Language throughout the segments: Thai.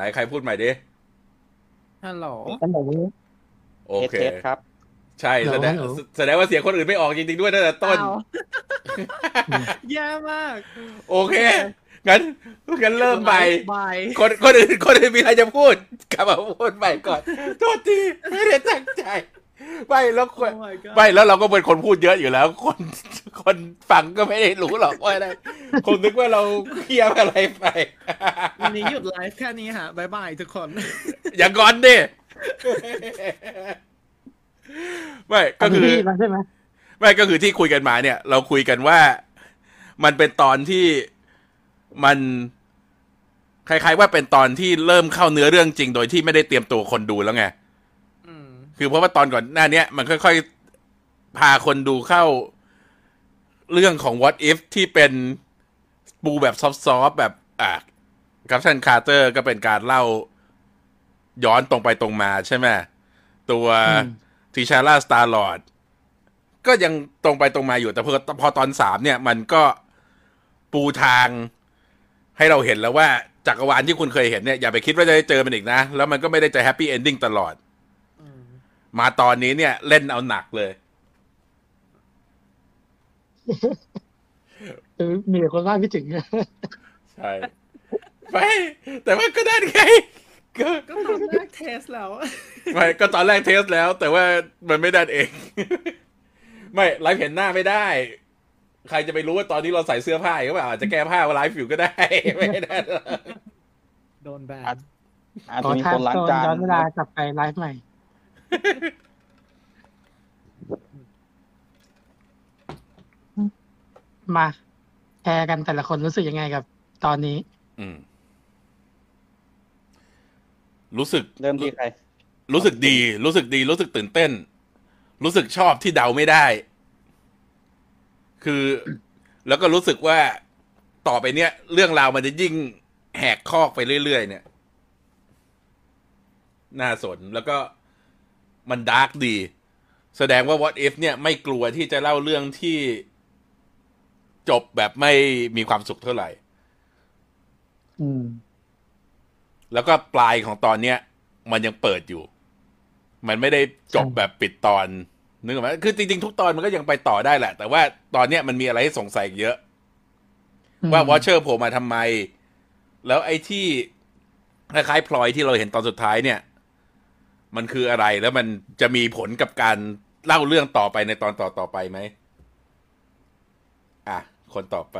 ไหนใครพูดใหม่ดิ ฮัลโหลอันไหนโอเค เทสครับ ใช่ฮัแสลโหลดงฮัลโหลแสดงว่าเสียงคนอื่นไม่ออกจริงๆด้วยตั้งแต่ต้นอ้าวแย่มาก โอเค งั้นงั้นเริ่มใหม่บายคนคนอื่นคนอื่นมีอะไรจะพูดกลับมาพูดใหม่ก่อน โทษที ไม่ได้ตั้งใจ ไม่แล้วคโอ้น my god ไม่แล้วเราก็เป็นคนพูดเยอะอยู่แล้ว คนคนฟังก็ไม่ได้รู้หรอกว่าอะไรคนนึกว่าเราเคลียร์อะไรไป วันนี้หยุดไลฟ์แค่นี้ฮะ bye bye ทุกคน อย่างก่อนดิไม่ก็คือพี่มาใช่ไหมไม่ก็คือที่คุยกันมาเนี่ย เราคุยกันว่ามันเป็นตอนที่มันคล้ายๆว่าเป็นตอนที่เริ่มเข้าเนื้อเรื่องจริง โดยที่ไม่ได้เตรียมตัวคนดูแล้วไงอืม คือเพราะว่าตอนก่อนหน้าเนี้ย มันค่อยๆ พาคนดูเข้าเรื่องของ what if ที่เป็นปูแบบ soft ๆแบบอะ Captain Carter ก็เป็นการเล่าย้อนตรงไปตรงมาใช่ไหมตัว T'Challa Star-Lord ก็ยังตรงไปตรงมาอยู่แต่พอพอตอนสามเนี่ย มันก็ปูทางให้เราเห็นแล้วว่าจักรวาลที่คุณเคยเห็นเนี่ย อย่าไปคิดว่าจะได้เจอมันอีกนะ แล้วมันก็ไม่ได้จะ happy ending ตลอดอื มมาตอนนี้เนี่ยเล่นเอาหนักเลยเออมีแต่คนว่าพี่ถึงใช่ไม่แต่ว่าก็ได้ไงก็ก็ตอนแรก test แล้วไม่ก็ตอนแรก test แล้ว แต่ว่ามันไม่ได้เอง ไม่ไลฟ์เห็นหน้าไม่ได้ ใครจะไปรู้ว่าตอนนี้เราใส่เสื้อผ้าอีก็แบบอาจจะแก้ผ้าว่าไลฟ์อยู่ก็ได้ไม่ได้โดนแบอันดอาจขจะอมีทาคงนล้างโซนจานย้อนเวลากลับไปไลฟ์ใหม่ มาแชร์กันแต่ละคนรู้สึกยังไงกับ ตอนนี้ อืม รู้สึก เริ่มที่ใคร รู้สึกดี รู้สึกดี รู้สึกตื่นเต้น รู้สึกชอบที่เดาไม่ได้ คือ แล้วก็รู้สึกว่าต่อไปเนี้ยเรื่องราวมันจะยิ่งแหกคอกไปเรื่อยๆเนี่ย น่าสนแล้วก็ มันดาร์กดี แสดงว่า what if เนี่ยไม่กลัวที่จะเล่าเรื่องที่จบแบบไม่มีความสุขเท่าไหร่อืมแล้วก็ปลายของตอนเนี้ย มันยังเปิดอยู่ มันไม่ได้จบใช่แบบปิดตอนนึกออกไหมคือจริง ๆ ทุกตอนมันก็ยังไปต่อได้แหละ แต่ว่าตอนเนี้ยมันมีอะไรให้สงสัยอีกเยอะ ว่าวอชเชอร์โผล่มาทำไม แล้วไอ้ที่คล้ายๆพลอยที่เราเห็นตอนสุดท้ายเนี่ย มันคืออะไรแล้วมันจะมีผลกับการเล่าเรื่องต่อไปในตอนต่อต่อไปไหม อะ คนต่อไป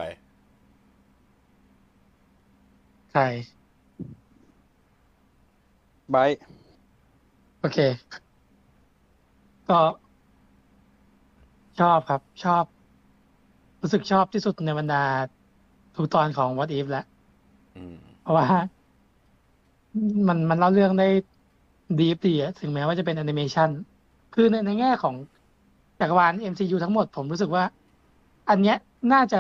ใช่ไบร์ทโอเค ก็ ชอบครับ ชอบ รู้สึกชอบที่สุดในบรรดาทุกตอนของ What If แล้วอืมเพราะว่า มันมันเล่าเรื่องได้ ดีดีอะถึงแม้ว่าจะเป็นแอนิเมชันคือในในแง่ของจักรวาล MCU ทั้งหมดผมรู้สึกว่า อันเนี้ยน่าจะ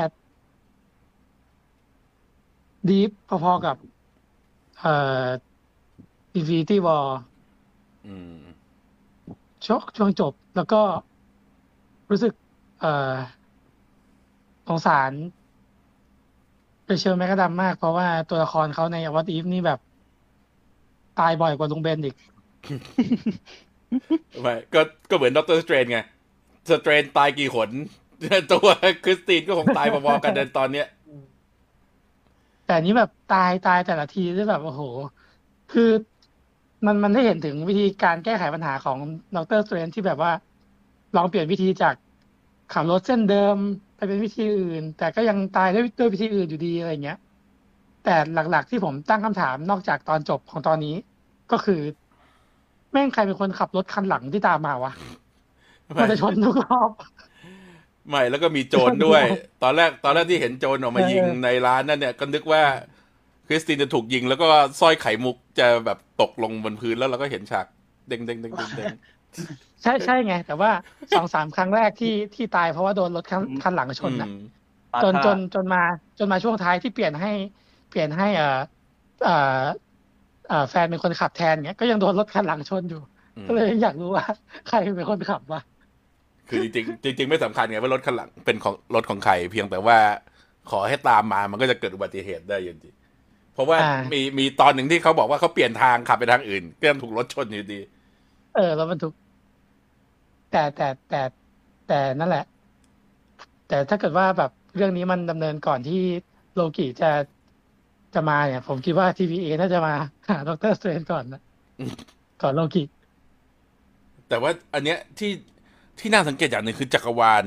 ดีพอๆกับ เอ่อ Infinity War อืมช่วงช่วงจบแล้วก็รู้สึก เอ่อสงสาร Rachel McAdams มาก เพราะว่าตัวละครเขาใน What If นี่แบบ ตายบ่อยกว่าลุงเบนอีก ไม่ก็ก็เหมือน Doctor Strange ไง Strange ตายกี่หนตัวคริสตินก็คงตายพอๆกันในตอนเนี้ย แต่นี้แบบตายตายแต่ละทีที่แบบโอ้โห คือมันมันได้เห็นถึงวิธีการแก้ไขปัญหาของดรสเตรนที่แบบว่า ลองเปลี่ยนวิธีจากขับรถเส้นเดิมไปเป็นวิธีอื่น แต่ก็ยังตายด้วยด้วยวิธีอื่นอยู่ดีอะไรเงี้ย แต่หลักๆที่ผมตั้งคำถามนอกจากตอนจบของตอนนี้ ก็คือ แม่งใครเป็นคนขับรถคันหลังที่ตามมาวะมันจะชนทุกรอบไม่แล้วก็มีโจรด้วย ตอนแรกตอนแรกที่เห็นโจรออกมายิงเออในร้านนั่นเนี่ยก็นึกว่าคริสตินจะถูกยิง แล้วก็สร้อยไข่มุกจะแบบตกลงบนพื้นแล้วเราก็เห็นฉากเด้งเด้งเด้งเด้งเด้งใช่ใช่ไง แต่ว่าสองสามครั้งแรกที่ที่ตายเพราะว่าโดนรถคันคันหลังชนอืนะมปาจนท่าจนจนมาจนมาช่วงท้ายที่เปลี่ยนให้เปลี่ยนให้เอ่อเอ่อเอ่อ แฟนเป็นคนขับแทนเงี้ยก็ยังโดนรถคันหลังชนอยู่อืมก็เลยอยากรู้ว่า ใครเป็นคนขับวะคือจริงๆจริงๆไม่สำคัญไงว่ารถข้างหลังเป็นของรถของใครเพียงแต่ว่า ขอให้ตามมามันก็จะเกิดอุบัติเหตุได้อยังจริงเพราะว่าอ่ามีมีมีตอนหนึ่งที่เขาบอกว่าเขาเปลี่ยนทางขับไปทางอื่นก็ยังถูกรถชนอยู่ดี เออรถบรรทุกแต่แต่แต่แต่นั่นแหละ แต่ถ้าเกิดว่าแบบเรื่องนี้มันดำเนินก่อนที่โลกิจะ จะมาเนี่ย ผมคิดว่า TVA น่าจะมาหาดรสเตรนก่อนนะอืมก่อนโลกิแต่ว่าอันเนี้ยที่ที่น่าสังเกตอย่างหนึ่งคือจักรวาล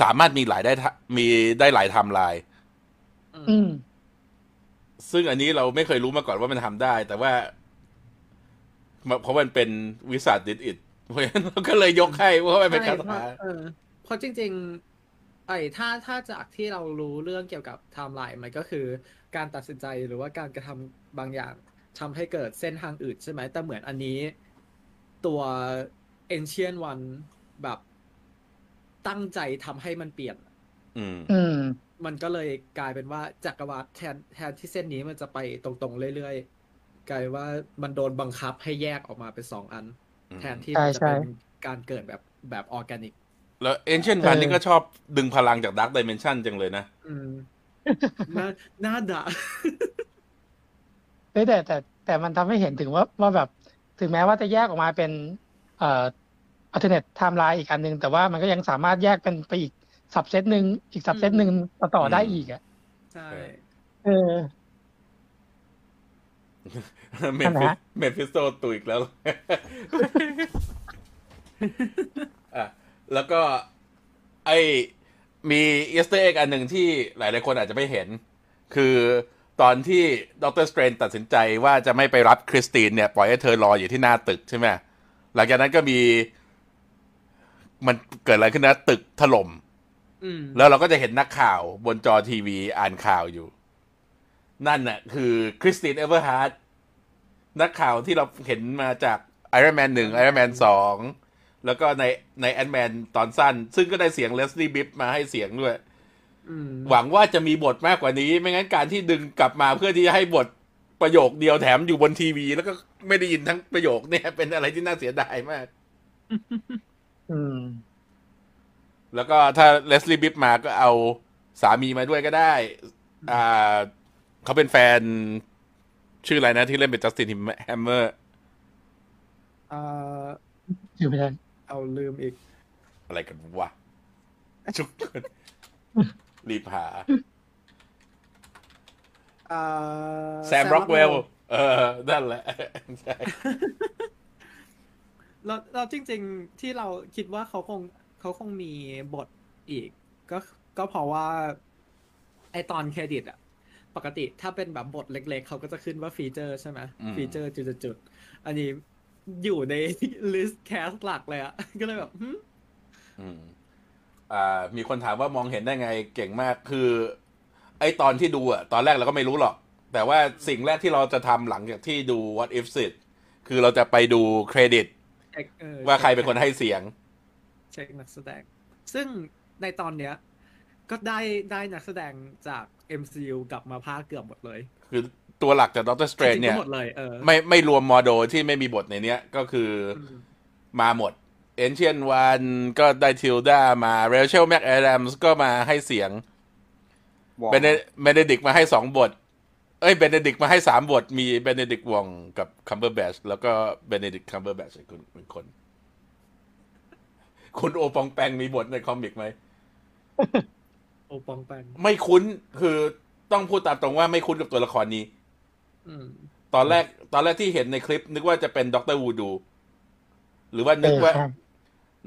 สามารถมีหลายได้ทะมีได้หลายไทม์ไลน์อืมซึ่งอันนี้เราไม่เคยรู้มาก่อนว่ามันทำได้ แต่ว่า เพราะมันเป็นวิสัทดิดอิดเพราะฉะนั้นเราก็เลยยกให้เพราะมันเป็นคาใช่เพถาราะเออเพราะจริง ๆ ไอ้ถ้าถ้าจากที่เรารู้เรื่องเกี่ยวกับไทม์ไลน์มันก็คือ การตัดสินใจหรือว่าการกระทำบางอย่างทำให้เกิดเส้นทางอื่นใช่ไหมแต่เหมือนอันนี้ตัว Ancient One แบบตั้งใจทำให้มันเปลี่ยน อืม อืม มันก็เลยกลายเป็นว่าจักรวาลแทนแทนที่เส้นนี้มันจะไปตรงๆเรื่อยๆกลายว่ามันโดนบังคับให้แยกออกมาเป็นสองอันอืมแทนที่ใช่มันจะเป็นใช่การเกิดแบบแบบออร์แกนิก แล้วเอนเชียนพันนี่ก็ชอบดึงพลังจากด a r k ก i เมนชันจังเลยนะอืม น่าน่าด่าเฮ้ยแต่แต่แต่มันทำให้เห็นถึงว่าว่าแบบ ถึงแม้ว่าจะแยกออกมาเป็น เอ่ออัลเทอร์เนทไทม์ไลน์อีกอันหนึ่งแต่ว่ามันก็ยังสามารถแยกเป็นไปอีกสับเซตหนึ่งอีกสับเซตหนึ่งต่อต่อได้อีกอะใช่เออเมนั่นแหฟิละเมฟิสโตตุยอีกแล้วอะแล้วก็ ไอ มี easter egg อันหนึ่งที่หลายๆคนอาจจะไม่เห็น คือตอนที่ Dr. Strange ตัดสินใจว่าจะไม่ไปรับ Christine เนี่ย ปล่อยให้เธอรออยู่ที่หน้าตึกใช่ไหมหลังจากนั้นก็มี มันเกิดอะไรขึ้นนะตึกถล่มอืมแล้วเราก็จะเห็นนักข่าวบนจอทีวีอ่านข่าวอยู่ นั่นน่ะ คือ Christine Everhartนักข่าวที่เราเห็นมาจาก Iron Man หนึ่ง Iron Man สอง แล้วก็ในใน Ant-Man ตอนสั้น ซึ่งก็ได้เสียง Leslie Bibb มาให้เสียงด้วยอืมหวังว่าจะมีบทมากกว่านี้ ไม่งั้นการที่ดึงกลับมาเพื่อที่จะให้บทประโยคเดียวแถมอยู่บนทีวี แล้วก็ไม่ได้ยินทั้งประโยคเนี่ย เป็นอะไรที่น่าเสียดายมากอืมแล้วก็ถ้า Leslie Bibb มาก็เอาสามีมาด้วยก็ได้ อ่าเขาเป็นแฟน ชื่ออะไรนะที่เล่นเป็น Justin Hammerเอ่ออยู่ไม่ได้ เอาลืมอีก อะไรกันวะทุกคนรีบหาเอ่อ Sam Rockwell เออ นั่นแหละใช่เราเราจริง ๆ ที่เราคิดว่าเขาคงเขาคงมีบทอีก ก็ก็เพราะว่า ไอตอนเครดิตอะปกติถ้าเป็นแบบบทเล็ก ๆ เขาก็จะขึ้นว่า feature ใช่ไหมอืม feature จุดๆๆอันนี้ อยู่ใน list cast หลักเลยอะก็เลยแบบหึอืมอ่า มีคนถามว่ามองเห็นได้ไงเก่งมากคือ ไอตอนที่ดูอะตอนแรกเราก็ไม่รู้หรอก แต่ว่าสิ่งแรกที่เราจะทำหลังจากที่ดู What If It คือเราจะไปดูเครดิตเช็คเออว่าใครเป็นคนให้เสียง เช็คนักแสดง ซึ่งในตอนเนี้ย ก็ได้ได้นักแสดงจาก MCU กลับมาภาคเกือบหมดเลย คือ ตัวหลักจาก Doctor Strange จริงๆเนี่ยก็หมดเลยเออไม่ไม่รวม Mordo ที่ไม่มีบทในเนี้ย ก็คืออืมมาหมด Ancient One ก็ได้ Tilda มา Rachel McAdams ก็มาให้เสียงวองเบเนเบเนดิกมาให้สองบท เอ้ยเบเนดิกมาให้สามบท มีเบเนดิกวองกับคัมเบอร์แบชแล้วก็เบเนดิกคัมเบอร์แบชคุณเป็นคน คุณโอปองแปงมีบทใน comic ไหมโอปองแปงไม่คุ้นคือต้องพูดตามตรงว่าไม่คุ้นกับตัวละครนี้อืม ตอนแรก ตอนแรกที่เห็นในคลิป นึกว่าจะเป็น Doctor Voodoo หรือว่านึกว่าเออใช่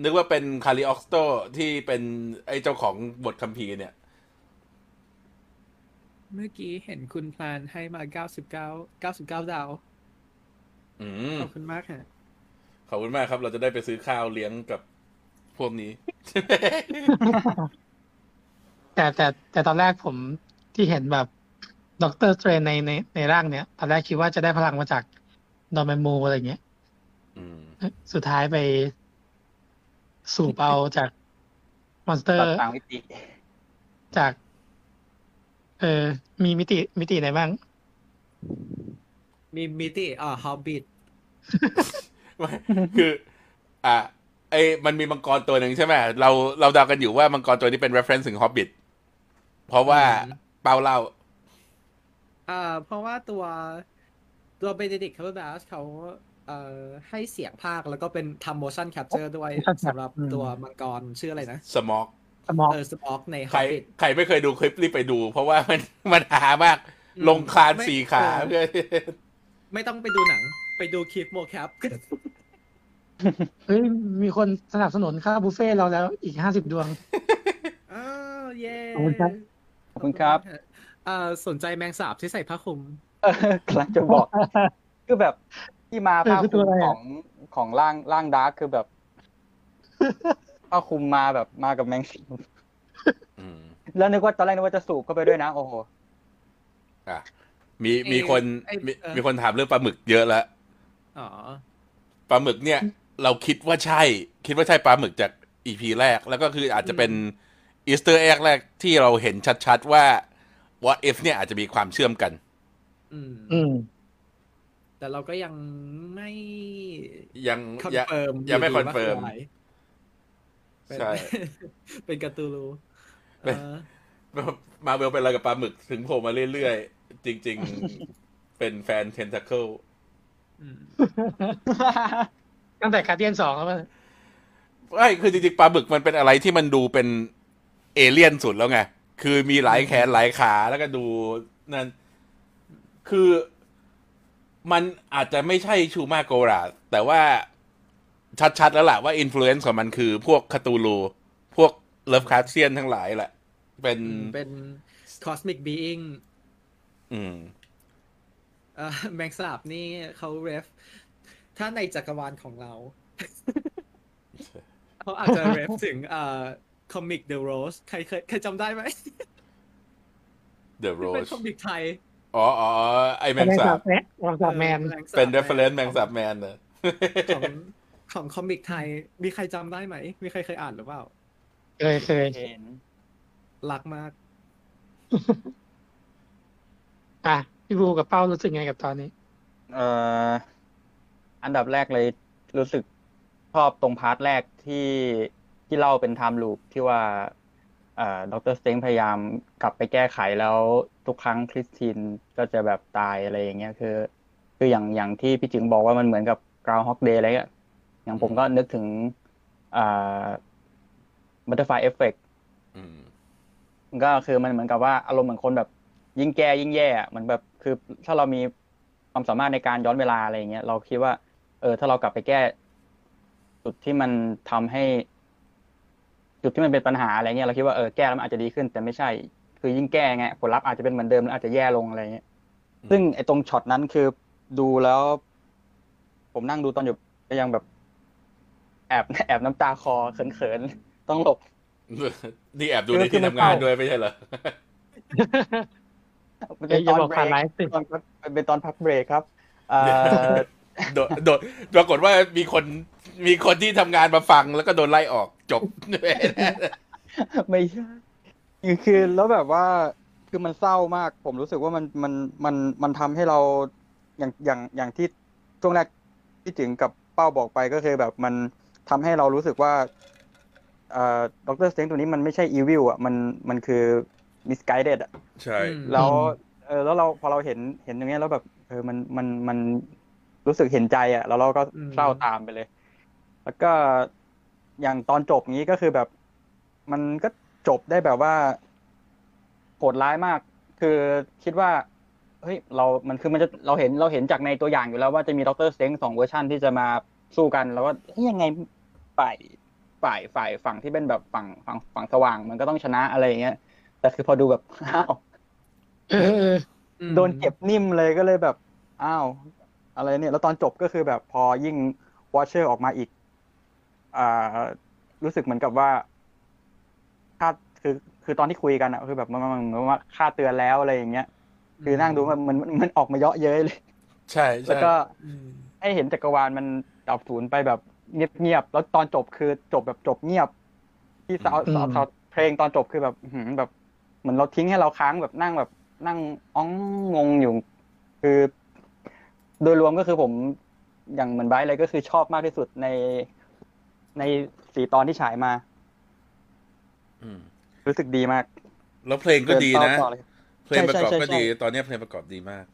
นึกว่าเป็น Cagliostro ที่เป็นไอ้เจ้าของบทคัมภีร์เนี่ย เมื่อกี้เห็นคุณแพลนให้มา99 99ดาวอืมขอบคุณมากฮะขอบคุณมากครับ เราจะได้ไปซื้อข้าวเลี้ยงกับพวกนี้ แต่แต่แต่ตอนแรกผมที่เห็นแบบ Doctor Strange ในในในร่างเนี้ยตอนแรกคิดว่าจะได้พลังมาจาก Dormammu อะไรเงี้ยอืมสุดท้ายไปสูบเอาจาก monster ต่างมิติ จาก เออมีมิติมิติไหนบ้าง มีมิติอ่าฮอบบิทไม่คือ อะไอ้มันมีมังกรตัวหนึ่งใช่ไหมเราเราเดากันอยู่ว่ามังกรตัวนี้เป็น reference ถึง Hobbit เพราะว่าเปาเล่า อ่าเพราะว่าตัวตัวเบเนดิกต์คัมเบอร์แบชเขาเอ่อให้เสียงพากย์แล้วก็เป็นทำ motion capture ด้วย motion cap สำหรับตัวมังกรชื่ออะไรนะ Smaug Smaug เออ Smaug ในใคร Hobbit ใครไม่เคยดูคลิปรีบไปดู เพราะว่ามันมันหามากอืมลงคานไม่สี่ขาเออเพื่อไม่ต้องไปดูหนังไปดูคลิป mocapเฮ้ยมีคนสนับสนุนค่าบุฟเฟ่ต์เราแล้วอีกห้าสิบดวงอ้าวเย้ขอบคุณครับขอบคุณครับ อ่าสนใจแมงสาบที่ใส่ผ้าคลุมเออกำลังจะบอก คือแบบที่มาเออผ้าคือคตัลุวมอะไรขอะองของร่างร่างดาร์กคือแบบผ้าคลุมมาแบบมากับแมงสิงอืมแล้วนึกว่าตอนแรกนึกว่าจะสูบเข้าไปด้วยนะ โอ้โหอะมีไอ้มีคนไอ้มีเออมีคนถามเรื่องปลาหมึกเยอะแล้วอ๋อปลาหมึกเนี่ย เราคิดว่าใช่ คิดว่าใช่ปลาหมึกจากอีพีแรก แล้วก็คืออาจจะเป็นอีสเตอร์แอกแรกที่เราเห็นชัดๆว่า what if เนี่ยอาจจะมีความเชื่อมกัน อืม อืม แต่เราก็ยังไม่ยังคอนยังเฟิร์มยังไม่ดีคอนเฟิร์มว่าะไเป็นใช่ เป็นการ์ตูรูเป็น เออมาเวลเป็นอะไรกับปลาหมึกถึงโผล่มาเรื่อยๆ จริง ๆ เป็นแฟนเทน t ั c เคิลอืม ตั้งแต่การเดียนสองแล้วมั้งไม่คือจริงๆปลาหมึกมันเป็นอะไรที่มันดูเป็นเอเลี่ยนสุดแล้วไง คือมีหลายแขนหลายขาแล้วก็ดูนั่น คือมันอาจจะไม่ใช่ Shuma-Gorath แต่ว่าชัดๆแล้วล่ะว่า influence ของมันคือพวก Cthulhu พวก Lovecraftian ทั้งหลายแหละ เป็นเป็น cosmic being อืมแมงสาบนี่เขา ref ถ้าในจักรวาลของเรา เขาอาจจะ ref ถึงอ่า comic The Rose ใครเคยเคยจำได้ไหม The Rose เป็น comic ไทยอ๋ออ๋อไอแมงสาบแมงแมงสาบแมนออสาบเป็น reference แมงสาบแมนเนอะ ของของ comic ไทย มีใครจำได้ไหม มีใครเคยอ่านหรือเปล่า เคยเคยเห็นรักมาก อะพี่บูกับเป้ารู้สึกไงกับตอนนี้ เอ่ออันดับแรกเลยรู้สึกชอบตรง part แรกที่ ที่เล่าเป็น time loop ที่ว่าเอ่อ Doctor Strange พยายามกลับไปแก้ไขแล้วทุกครั้ง Christine ก็จะแบบตายอะไรอย่างเงี้ยคือ คืออย่างอย่างที่พี่จึงบอกว่ามันเหมือนกับ Groundhog Day อะไรเงี้ยอย่างผมก็นึกถึงอ่า Butterfly Effect อืมก็คือมันเหมือนกับว่าอารมณ์เหมือนคนแบบ ยิ่งแก้ยิ่งแย่เหมือนแบบคือถ้าเรามีความสามารถในการย้อนเวลาอะไรอย่างเงี้ยเราคิดว่า เออ ถ้าเรากลับไปแก้จุดที่มันทำให้ จุดที่มันเป็นปัญหาอะไรเงี้ยเราคิดว่าเออแก้แล้วมันอาจจะดีขึ้น แต่ไม่ใช่ คือยิ่งแก้ไงผลลัพธ์อาจจะเป็นเหมือนเดิมหรืออาจจะแย่ลงอะไรเงี้ยอืมซึ่งไอ้ตรงช็อตนั้นคือดูแล้ว ผมนั่งดูตอนอยู่ก็ยังแบบแอบแอบน้ำตาคอเขินๆต้องหลบนี่แอบดูในที่ทำงานด้วยไม่ใช่เหรอมันเอ้เป็ยนอตย่าอนบอกเบรผ่านไลกฟ์สิตอนมันเป็นตอนพักเบรกครับเอ่อโดนโดนปรากฏว่ามีคน มีคนที่ทำงานมาฟังแล้วก็โดนไล่ออกจบ ไม่ใช่คือคือแล้วแบบว่าคือมันเศร้ามาก ผมรู้สึกว่ามันมันมันมันทำให้เราอย่างอย่างอย่างที่ช่วงแรกที่ถึงกับเป้าบอกไปก็คือแบบมันทำให้เรารู้สึกว่าเอ่อ Doctor Strange ตัวนี้มันไม่ใช่ evil อะมันมันคือ misguided อะ ใช่ อืม แล้วเออแล้วเราพอเราเห็นเห็นอย่างเงี้ยแล้วแบบเออมันมันมันรู้สึกเห็นใจอะ แล้วเราก็อืม เศร้าตามไปเลย แล้วก็อย่างตอนจบนี้ก็คือแบบ มันก็จบได้แบบว่าโหดร้ายมาก คือคิดว่า เฮ้ย เรา มันคือมันจะเราเห็นเราเห็นจากในตัวอย่างอยู่แล้วว่าจะมี Doctor Strange สองเวอร์ชันที่จะมาสู้กัน แล้วว่าเฮ้ยยังไงฝ่ายฝ่ายฝ่ายฝั่งที่เป็นแบบฝั่งฝั่งฝั่งสว่าง มันก็ต้องชนะอะไรอย่างเงี้ย แต่คือพอดูแบบอ้าวเออเอออืมโดนเก็บนิ่มเลยก็เลยแบบ อ้าว อะไรเนี่ย แล้วตอนจบก็คือแบบพอยิ่ง Watcher ออกมาอีกอ่า รู้สึกเหมือนกับว่าค่าคือ คือตอนที่คุยกันอะคือแบบมันมันเหมือนว่าค่าเตือนแล้วอะไรอย่างเงี้ย คือนั่งดูมันมันมันมันออกมาเยาะเย้ยเลย ใช่แล้วใช่ก็อืมให้เห็นจักรวาลมันดับศูนย์ไปแบบเงียบๆแล้วตอนจบคือจบแบบจบเงียบ ที่ซาวอืมซาวซาวเพลงตอนจบคือแบบอื้อหือแบบเหมือนเราทิ้งให้เราค้างแบบนั่งแบบนั่งอ้องงงอยู่ คือ โดยรวมก็คือผมอย่างเหมือนไบร์ทเลยก็คือชอบมากที่สุดใน ในสี่ตอนที่ฉายมาอืมรู้สึกดีมาก แล้วเพลงก็ดีนะเชิญต่อเลยเพลงประกอบใช่ใช่ก็ดีใช่ตอนนี้เพลงประกอบดีมาก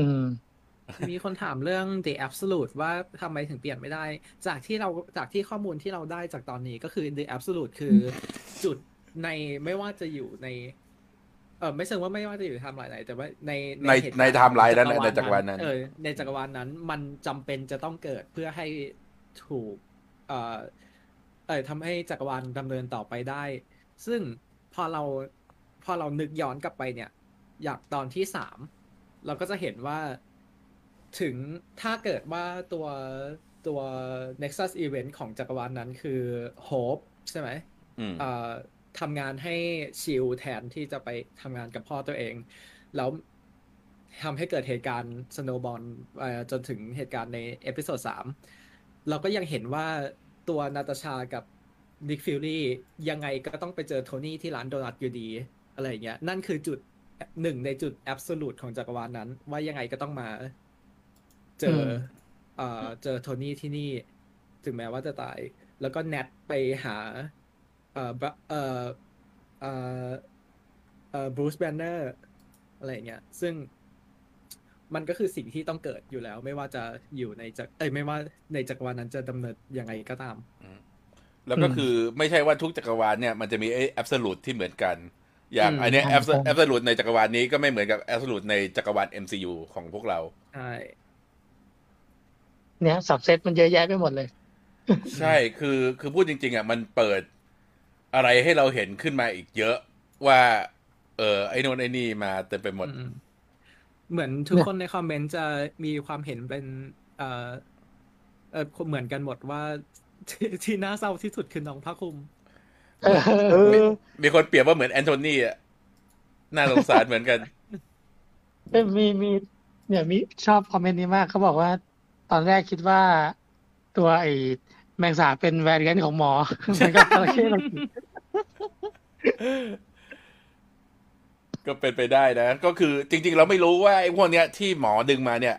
อืมมีคนถามเรื่อง The Absolute ว่าทำไมถึงเปลี่ยนไม่ได้ จากที่เราจากที่ข้อมูลที่เราได้จากตอนนี้ก็คือ The Absolute คือจุดในไม่ว่าจะอยู่ใน เออไม่เชิงว่าไม่ว่าจะอยู่ในไทม์ไลน์ไหน แต่ว่าในในเหตุการณ์ใน์นั้นจักรในจักรวาลนั้นเออในจักรวาลนั้น มันจำเป็นจะต้องเกิดเพื่อให้ถูก เอ่อเออทำให้จักรวาลดำเนินต่อไปได้ ซึ่งพอเราพอเรานึกย้อนกลับไปเนี่ย อย่างตอนที่สามเราก็จะเห็นว่าถึงถ้าเกิดว่าตัวตัว Nexus Event ของจักรวาลนั้นคือ Hope ใช่ไหมอืม เอ่อทำงานให้ S.H.I.E.L.D.แทนที่จะไปทำงานกับพ่อตัวเอง แล้วทำให้เกิดเหตุการณ์ snowball จนถึงเหตุการณ์ใน episode สาม เราก็ยังเห็นว่าตัวนาตาชากับนิกฟิวรี่ยังไงก็ต้องไปเจอโทนี่ที่ร้านโดนัทอยู่ดี อะไรอย่างเงี้ย นั่นคือจุดหนึ่งในจุด absolute ของจักรวาลนั้น ว่ายังไงก็ต้องมา เจออืมเอ่อเจอโทนี่ที่นี่ ถึงแม้ว่าจะตาย แล้วก็แนทไปหา เอ่อบะเอ่อเอ่อเอ่อบรูซแบนเนอร์อะไรอย่างเงี้ย ซึ่ง มันก็คือสิ่งที่ต้องเกิดอยู่แล้ว ไม่ว่าจะอยู่ในจักรเอ้ยไม่ว่าในจักรวาลนั้นจะดำเนินยังไงก็ตามแล้วก็อืมคือไม่ใช่ว่าทุกจักรวาลเนี่ยมันจะมีไอ้แอบสูตที่เหมือนกัน อย่างอืมอันเนี้ยใช่แอบใช่แอบสูตในจักรวาลนี้ก็ไม่เหมือนกับแอบสูตในจักรวาล MCU ของพวกเราใช่เนี่ยสับเซตมันเยอะแยะไปหมดเลย ใช่คือคือพูดจริง ๆอะมันเปิดอะไรให้เราเห็นขึ้นมาอีกเยอะว่า เออไอ้โน่นไอ้นี่มาเต็มไปหมดอืม เหมือนทุกคนในคอมเมนต์จะมีความเห็นเป็น เอ่อเออเหมือนกันหมดว่าที่ที่น่าเศร้าที่สุดคือน้องพระคุมเออเออมีคนเปรียบว่าเหมือนแอนโทนีอะน่าสงสารเหมือนกันเอ้ยมีมีเนี่ยมีชอบคอมเมนต์นี้มากเขาบอกว่า ตอนแรกคิดว่าตัวไอ้แมงสาบเป็น variant ของหมอเหมือนจระเข้โลกิ ก็เป็นไปได้นะ ก็คือจริง ๆ เราไม่รู้ว่าไอ้พวกเนี้ยที่หมอดึงมาเนี่ย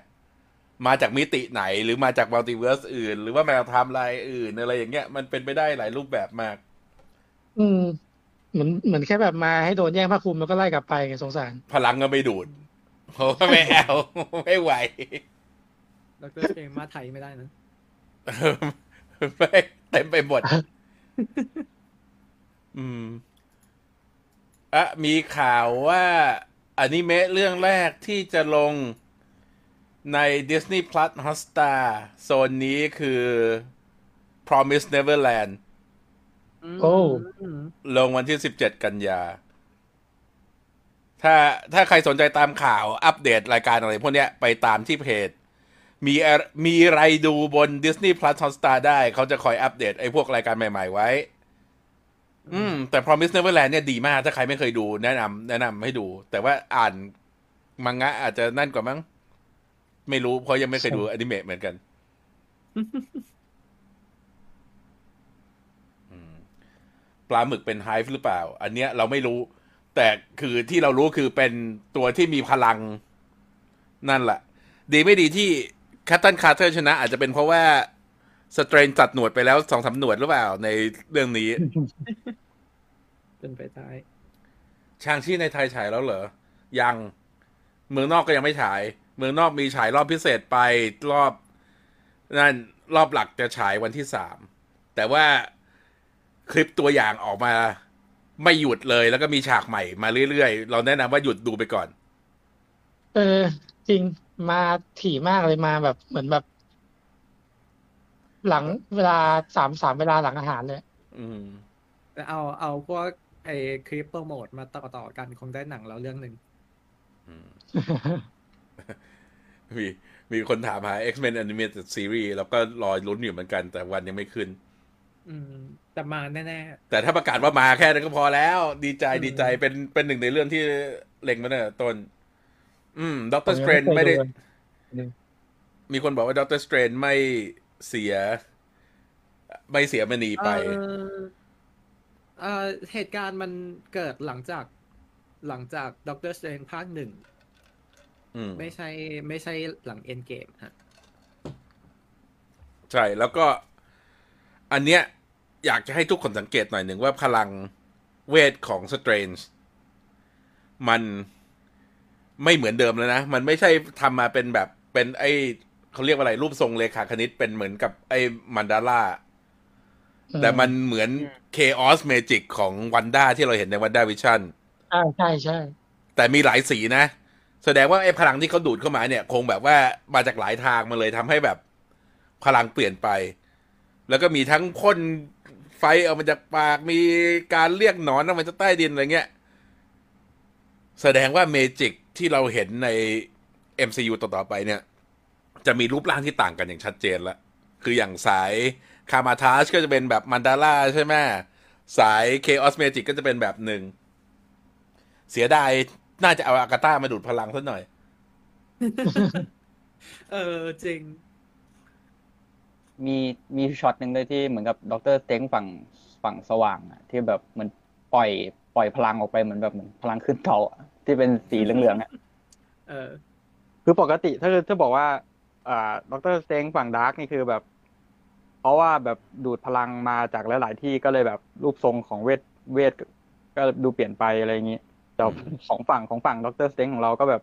มาจากมิติไหนหรือมาจาก multiverse อื่น หรือว่ามาจากไทม์ไลน์อื่นอะไรอย่างเงี้ยมันเป็นไปได้หลายรูปแบบมาก อืมเหมือนเหมือนแค่แบบมาให้โดนแย่งผ้าคลุมแล้วก็ไล่กลับไปไงสงสาร พลังก็ไม่ดูดเพราะว่าไม่แอลไม่ไหวดรสเตรนมาไทยไม่ได้นะไม่เต็มไปหมดอืม อะมีข่าวว่าอนิเมะเรื่องแรกที่จะลงใน Disney Plus Hotstar โซนนี้คือ Promise Neverland โอ้อืมลงวันที่17กันยา ถ้าถ้าใครสนใจตามข่าวอัปเดตรายการอะไรพวกเนี้ยไปตามที่เพจ มีอะไรมีอะไรดูบน Disney Plus Hotstar ได้ เขาจะคอยอัปเดตไอ้พวกรายการใหม่ ๆ ไว้ อืมแต่ Promise Neverland เนี่ยดีมาก ถ้าใครไม่เคยดูแนะนำแนะนำให้ดู แต่ว่าอ่านมังงะอาจจะนั่นกว่ามั้ง ไม่รู้เพราะยังไม่เคยดูอนิเมะเหมือนกันอืมปลาหมึกเป็น Hive หรือเปล่า อันเนี้ยเราไม่รู้ แต่คือที่เรารู้คือเป็นตัวที่มีพลัง นั่นแหละ ดีไม่ดีที่ Captain Carter ชนะ อาจจะเป็นเพราะว่า Strange ตัดหนวดไปแล้วสองสามหนวดหรือเปล่าในเรื่องนี้ เป็นไปได้ Shang-Chi ในไทยฉายแล้วเหรอ ยัง เมืองนอกก็ยังไม่ฉาย เมืองนอกมีฉายรอบพิเศษไปรอบ นั่นรอบหลักจะฉายวันที่สาม แต่ว่าคลิปตัวอย่างออกมาไม่หยุดเลย แล้วก็มีฉากใหม่มาเรื่อยๆ เราแนะนำว่าหยุดดูไปก่อน เออ จริงมาถี่มากเลยมาแบบเหมือนแบบ หลังเวลาสามสามเวลาหลังอาหารเลย อืมแต่เอาเอาพวก ไอ้คลิปโปรโมทมาต่อต่อกันคงได้หนังแล้วเรื่องหนึ่งอืม มีมีคนถามหา X-Men Animated Series แล้วก็รอลุ้นอยู่เหมือนกัน แต่วันยังไม่ขึ้น อืม แต่มาแน่แต่ถ้าประกาศว่ามาแค่นั้นก็พอแล้ว ดีใจอืมดีใจเป็นเป็นหนึ่งในเรื่องที่เล็งมาเนี่ยต้น อืมด็อกเตอร์ผสมเตยังรนไม่เคยไม่ได้ดูเลยมีคนบอกว่าด็อกเตอร์สเตรนไม่เสีย ไม่เสียมณีๆไป เอ่อเอ่อเหตุการณ์มันเกิดหลังจากหลังจาก Doctor Strange ภาคหนึ่งอืมไม่ใช่ไม่ใช่หลัง Endgame ฮะใช่แล้วก็ อันเนี้ย อยากจะให้ทุกคนสังเกตหน่อยหนึ่งว่าพลังเวทของ Strange มันไม่เหมือนเดิมแล้วนะ มันไม่ใช่ทำมาเป็นแบบเป็นไอเขาเรียกว่าอะไรรูปทรงเลขาคณิตเป็นเหมือนกับไอ้มันดาร่าแต่มันเหมือน Chaos Magic ของวันด้าที่เราเห็นในวันด้าวิชั่นอ่าใช่ใช่ แต่มีหลายสีนะ แสดงว่าไอ้พลังที่เขาดูดเข้ามาเนี่ย คงแบบว่ามาจากหลายทางมาเลยทำให้แบบพลังเปลี่ยนไป แล้วก็มีทั้งพ่นไฟออกมาจากปากมีการเรียกหนอนออกมาจากใต้ดินอะไรเงี้ย แสดงว่า magic ที่เราเห็นใน MCU ต่อๆไปเนี่ย จะมีรูปร่างที่ต่างกันอย่างชัดเจนละ คืออย่างสาย Kamar-Taj ก็จะเป็นแบบ mandala ใช่ไหมสาย chaos magic ก็จะเป็นแบบหนึ่ง เสียดาย น่าจะเอา Agatha มาดูดพลังสักหน่อย เออจริง มีมีช็อตหนึ่งเลยที่เหมือนกับ Doctor Strange ฝั่งฝั่งสว่างอะที่แบบเหมือนปล่อย ปล่อยพลังออกไปเหมือนแบบเหมือนพลังคลื่นเต่าอะที่เป็นสีเหลืองๆอะเออ คือปกติถ้าถ้าบอกว่าอ่า Doctor Strange ฝั่ง dark นี่คือแบบ เพราะว่าแบบดูดพลังมาจากหลาย ๆ ที่ก็เลยแบบรูปทรงของเวทเวทก็ดูเปลี่ยนไปอะไรอย่างนี้แต่อืมของฝั่งของฝั่ง Doctor Strange ของเราก็แบบ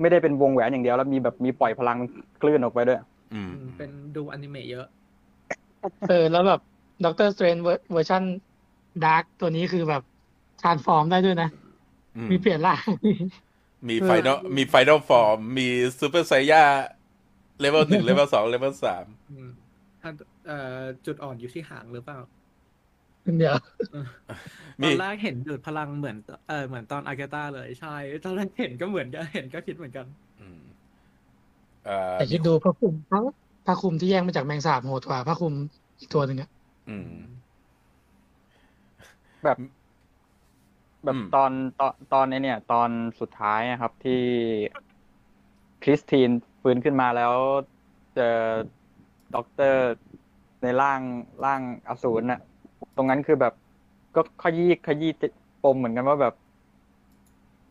ไม่ได้เป็นวงแหวนอย่างเดียวแล้วมีแบบมีปล่อยพลังคลื่นออกไปด้วย อืม เป็นดูอนิเมะเยอะเออแล้วแบบ Doctor Strange เวอร์ชัน dark ตัวนี้คือแบบ transform ได้ด้วยนะอืมมีเปลี่ยนร่างมีเออไฟนอลมี final form มีซูเปอร์ไซย่า เลเวลหนึ่งเลเวลสองเลเวลสามอืมท่านเอ่อจุดอ่อนอยู่ที่หางหรือเปล่าเดี๋ยวตมีอนแรกเห็นดูดพลังเหมือนเออเหมือนตอน Agatha เลยใช่ตอนแรกเห็นก็เหมือนกันเห็นก็คิดเหมือนกันอืมเอ่อแต่คิดดูผ้าคลุมทั้งผ้าคลุมที่แยกมาจากแมงสาบโหดกว่าผ้าคลุมอีกตัวหนึ่งอะอืมแบบ แบบอืมตอนตอนตอนในเนี่ย ตอนสุดท้ายนะครับที่ Christine ฟื้นขึ้นมาแล้วเจอด็อกเตอร์ในร่างร่างอสูรน่ะ ตรงนั้นคือแบบ ก็ขยี้ขยี้ปมเหมือนกันว่าแบบ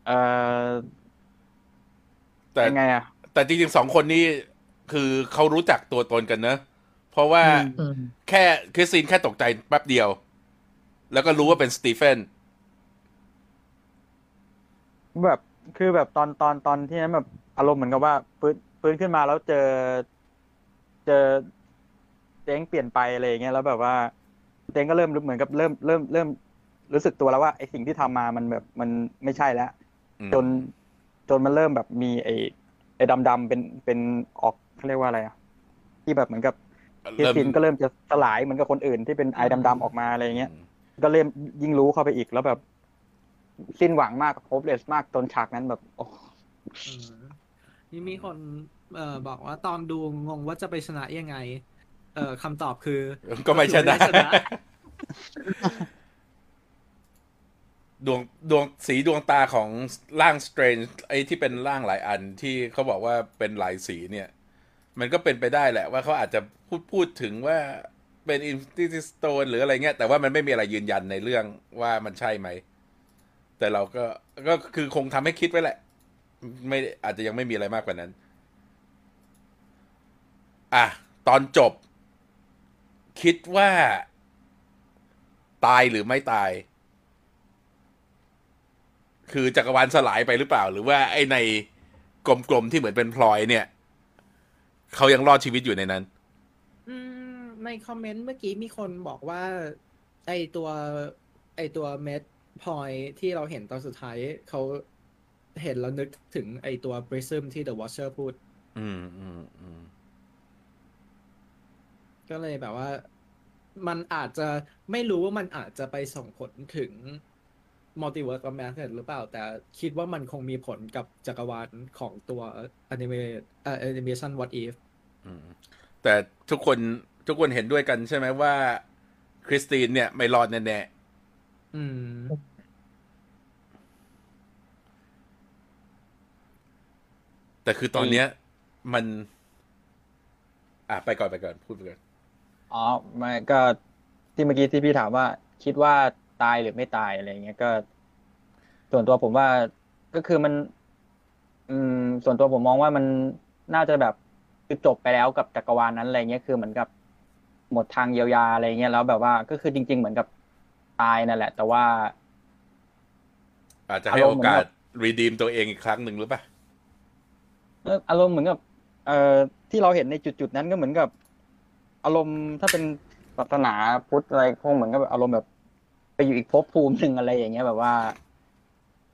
เออแต่ยังไงอะ แต่จริงๆสองคนนี้คือเขารู้จักตัวตนกันเนอะเพราะว่าอืมอืมแค่คริสตินแค่ตกใจแป๊บเดียว แล้วก็รู้ว่าเป็นสตีเฟนแบบคือแบบตอนตอนตอนที่นั้นแบบ อารมณ์เหมือนกับว่าฟื้นฟื้นขึ้นมาแล้วเจอ เจอเจ๊งเปลี่ยนไปอะไรอย่างเงี้ยแล้วแบบว่าเจ๊งก็เริ่มรู้เหมือนกับเริ่มเริ่มเริ่มรู้สึกตัวแล้วว่าไอ้สิ่งที่ทำมามันแบบมันไม่ใช่แล้ว จนจนมันเริ่มแบบมีไอ้ไอ้ดำๆเป็นเป็นออกเขาเรียกว่าอะไรอะที่แบบเหมือนกับคริสเริ่มตินก็เริ่มจะสลายเหมือนกับคนอื่นที่เป็นไอดำๆออกมาอะไรอย่างเงี้ย ก็เริ่มยิ่งรู้เข้าไปอีกแล้วแบบ สิ้นหวังมากโฮปเลสมากจนฉากนั้นแบบ โอ้อืมนี่มีคนเอ่อบอกว่าตอนดูงงว่าจะไปชนะยังไง เอ่อคำตอบคือ ก็ไม่ชนะก็คือไม่ได้ชนะ ดวงดวงสีดวงตาของร่าง Strange ไอ้ที่เป็นร่างหลายอันที่เขาบอกว่าเป็นหลายสีเนี่ย มันก็เป็นไปได้แหละ ว่าเขาอาจจะพูดพูดถึงว่าเป็น Infinity Stone หรืออะไรเงี้ยแต่ว่ามันไม่มีอะไรยืนยันในเรื่องว่ามันใช่ไหม แต่เราก็ก็คือคงทำให้คิดไว้แหละ ไม่อาจจะยังไม่มีอะไรมากกว่านั้น อะ ตอนจบ คิดว่า ตายหรือไม่ตาย คือจักรวาลสลายไปหรือเปล่า หรือว่าไอ้ในกลมๆที่เหมือนเป็นพลอยเนี่ย เขายังรอดชีวิตอยู่ในนั้นในคอมเมนต์เมื่อกี้มีคนบอกว่า ไอตัว ไอตัวเม็ดพลอยที่เราเห็นตอนสุดท้ายเขา เห็นแล้วนึกถึงไอตัว prism ที่ The Watcher พูด อืมอืมอืมก็เลยแบบว่า มันอาจจะไม่รู้ว่ามันอาจจะไปส่งผลถึง Multiverse of Madness หรือเปล่า แต่คิดว่ามันคงมีผลกับจักรวาลของตัวอนิเมะเอ่อ animation What If อืมแต่ทุกคนทุกคนเห็นด้วยกันใช่ไหมว่าคริสตินเนี่ยไม่รอดแน่อืม แต่คือตอนเนี้ย มัน อะไปก่อนไปก่อนพูดไปก่อนอ๋อไม่ก็ที่เมื่อกี้ที่พี่ถามว่า คิดว่าตายหรือไม่ตายอะไรเงี้ยก็ ส่วนตัวผมว่าก็คือมัน อืม ส่วนตัวผมมองว่ามันน่าจะแบบคือจบไปแล้วกับจักรวาลนั้นอะไรเงี้ยคือเหมือนกับหมดทางเยียวยาอะไรเงี้ยแล้วแบบว่าก็คือจริง ๆ เหมือนกับตายนั่นแหละ แต่ว่า อาจจะให้โอกาสรีดีมตัวเองอีกครั้งหนึ่งหรือเปล่า เอออารมณ์เหมือนกับเอ่อที่เราเห็นในจุดๆนั้นก็เหมือนกับ อารมณ์ถ้าเป็นศาสนาพุทธอะไรคงเหมือนกับอารมณ์แบบ ไปอยู่อีกภพภูมิหนึ่งอะไรอย่างเงี้ยแบบว่า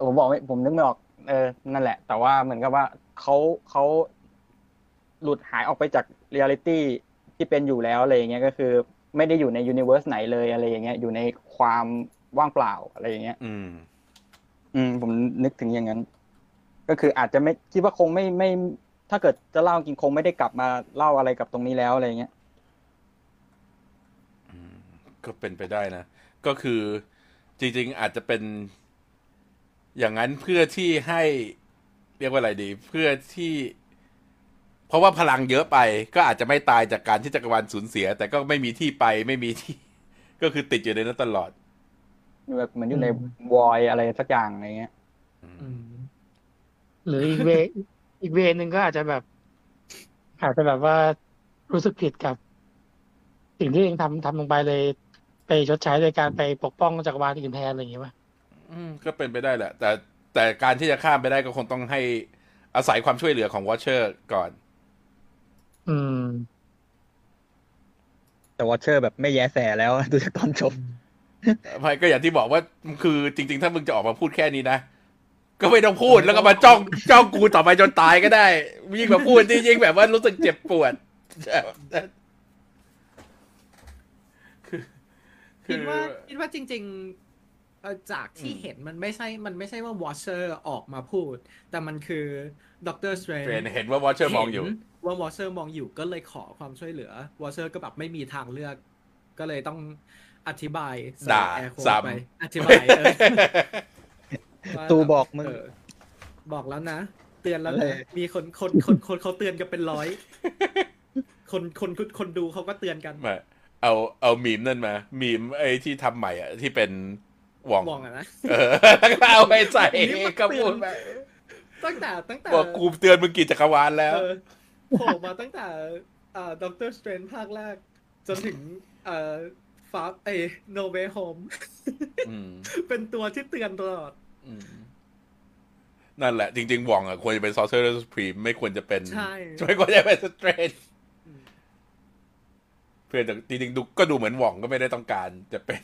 ผมบอกไม่ผมนึกไม่ออกเออนั่นแหละ แต่ว่าเหมือนกับว่าเขาเขาหลุดหายออกไปจากเรียลิตี้ที่เป็นอยู่แล้วอะไรอย่างเงี้ยก็คือ ไม่ได้อยู่ใน universe ไหนเลยอะไรอย่างเงี้ย อยู่ในความว่างเปล่าอะไรอย่างเงี้ย อืม อืม ผมนึกถึงอย่างนั้น ก็คืออาจจะไม่คิดว่าคงไม่ไม่ ถ้าเกิดจะเล่าจริงคงไม่ได้กลับมาเล่าอะไรกับตรงนี้แล้วอะไรเงี้ยก็เป็นไปได้นะ ก็คือจริง ๆ อาจจะเป็น อย่างนั้นเพื่อที่ให้เรียกว่าอะไรดี เพื่อที่ เพราะว่าพลังเยอะไป ก็อาจจะไม่ตายจากการที่จักรวาลสูญเสีย แต่ก็ไม่มีที่ไปไม่มีที่ ก็คือติดอยู่ในนั้นตลอดแบบเหมือนอยู่ในอืมวอยอะไรสักอย่างอะไรเงี้ยอืม หรืออีกเว อีกเวนึงก็อาจจะแบบ อาจจะแบบว่ารู้สึกผิดกับ สิ่งที่เองทำทำลงไปเลย ไปชดใช้โดยการไปปกป้องจักรวาลอื่นแทนอะไรอย่างเงี้ยป่ะอืมก็เป็นไปได้แหละ แต่แต่การที่จะข้ามไปได้ก็คงต้องให้อาศัยความช่วยเหลือของ Watcher ก่อน อืม แต่ Watcher แบบไม่แยแสแล้ว ดูจากตอนจบ ไม่ก็อย่างที่บอกว่าคือจริง ๆ ถ้ามึงจะออกมาพูดแค่นี้นะ ก็ไม่ต้องพูดแล้วก็มาจ้องจ้องกูต่อไปจนตายก็ได้ ยิ่งมาพูดที่ยิ่งแบบว่ารู้สึกเจ็บปวดคือคืคิดว่าคิดว่าจริงๆเอ่อจากที่เห็นมันไม่ใช่ มันไม่ใช่ว่า Watcher ออกมาพูด แต่มันคือ Doctor Strange เห็นเห็นว่า Watcher มองอยู่ ว่า Watcher มองอยู่ก็เลยขอความช่วยเหลือ Watcher ก็แบบไม่มีทางเลือก ก็เลยต้องอธิบายใส่ด่า air quote ซ้ำไปอธิบายเออ ว่าตูบอกมึงเบอกแล้วนะ เตือนแล้วอะไรนะมีคนคนคนคนเขาเตือนกันเป็นร้อย คนคนคนคนดูเขาก็เตือนกันมาเอาเอามีมนั่นมา มีมไอ้ที่ทำใหม่อะ ที่เป็นหว่องมองอะนะ เออแล้วก็เอาไปใส่นี่มันก็พูดเตือนไปตั้งแต่ตั้งแต่บอกกูเตือนมึงกี่จักรวาลแล้ว เออโผล่มาตั้งแต่อ่า Doctor Strange ภาคแรก จนถึงเอ่อ Far เอ No Way Home อืมเป็นตัวที่เตือนตลอดอืม นั่นแหละ จริงๆหว่องอะควรจะเป็นซอ r เ e อร์ส e รีมไม่ควรจะเป็นใช่ไม่ควรจะเป็น Strange อืมเพื่อนแต่จริงๆดูก็ดูเหมือนหว่องก็ไม่ได้ต้องการจะเป็น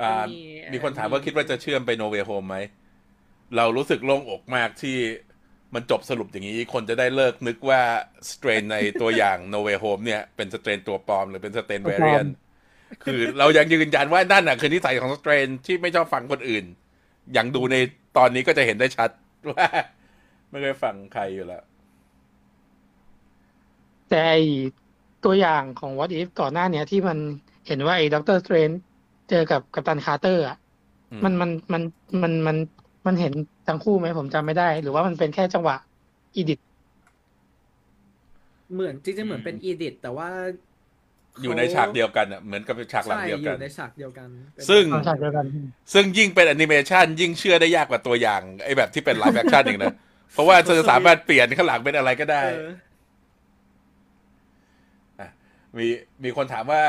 อ่ามีมีคนถามว่าคิดว่าจะเชื่อมไป No Way Home ไหม เรารู้สึกโล่งอกมากที่มันจบสรุปอย่างนี้ คนจะได้เลิกนึกว่า Strange ในตัวอย่าง No Way Home เนี่ยเป็น Strange ตัวปลอมหรือเป็น Strange ตัว variant ปลอมเรียน คือเรายังยืนยันว่านั่นน่ะคือนิสัยของ Strange ที่ไม่ชอบฟังคนอื่น อย่างดูในตอนนี้ก็จะเห็นได้ชัดว่า ไม่เคยฟังใครอยู่แล้วแต่ไอตัวอย่างของ What If ก่อนหน้าเนี้ยที่มันเห็นว่าไอ้ Doctor Strange เจอกับ Captain Carter อะอืมมันมันมันมันมันมันเห็นทั้งคู่ไหมผมจำไม่ได้ หรือว่ามันเป็นแค่จังหวะ editเหมือนจริงๆเหมือนเป็น edit แต่ว่า อยู่ในฉากเดียวกันอะเหมือนกับฉากหลังใช่เดียวอกันยู่ในฉากเดียวกันเป็นซึ่งตอนฉากเดียวกัน ซึ่งยิ่งเป็นแอนิเมชันยิ่งเชื่อได้ยากกว่าตัวอย่างไอ้แบบที่เป็น live action อีกนะเพราะว่าเธอสามารถเปลี่ยนข้างหลังเป็นอะไรก็ได้เออมีมีคนถามว่า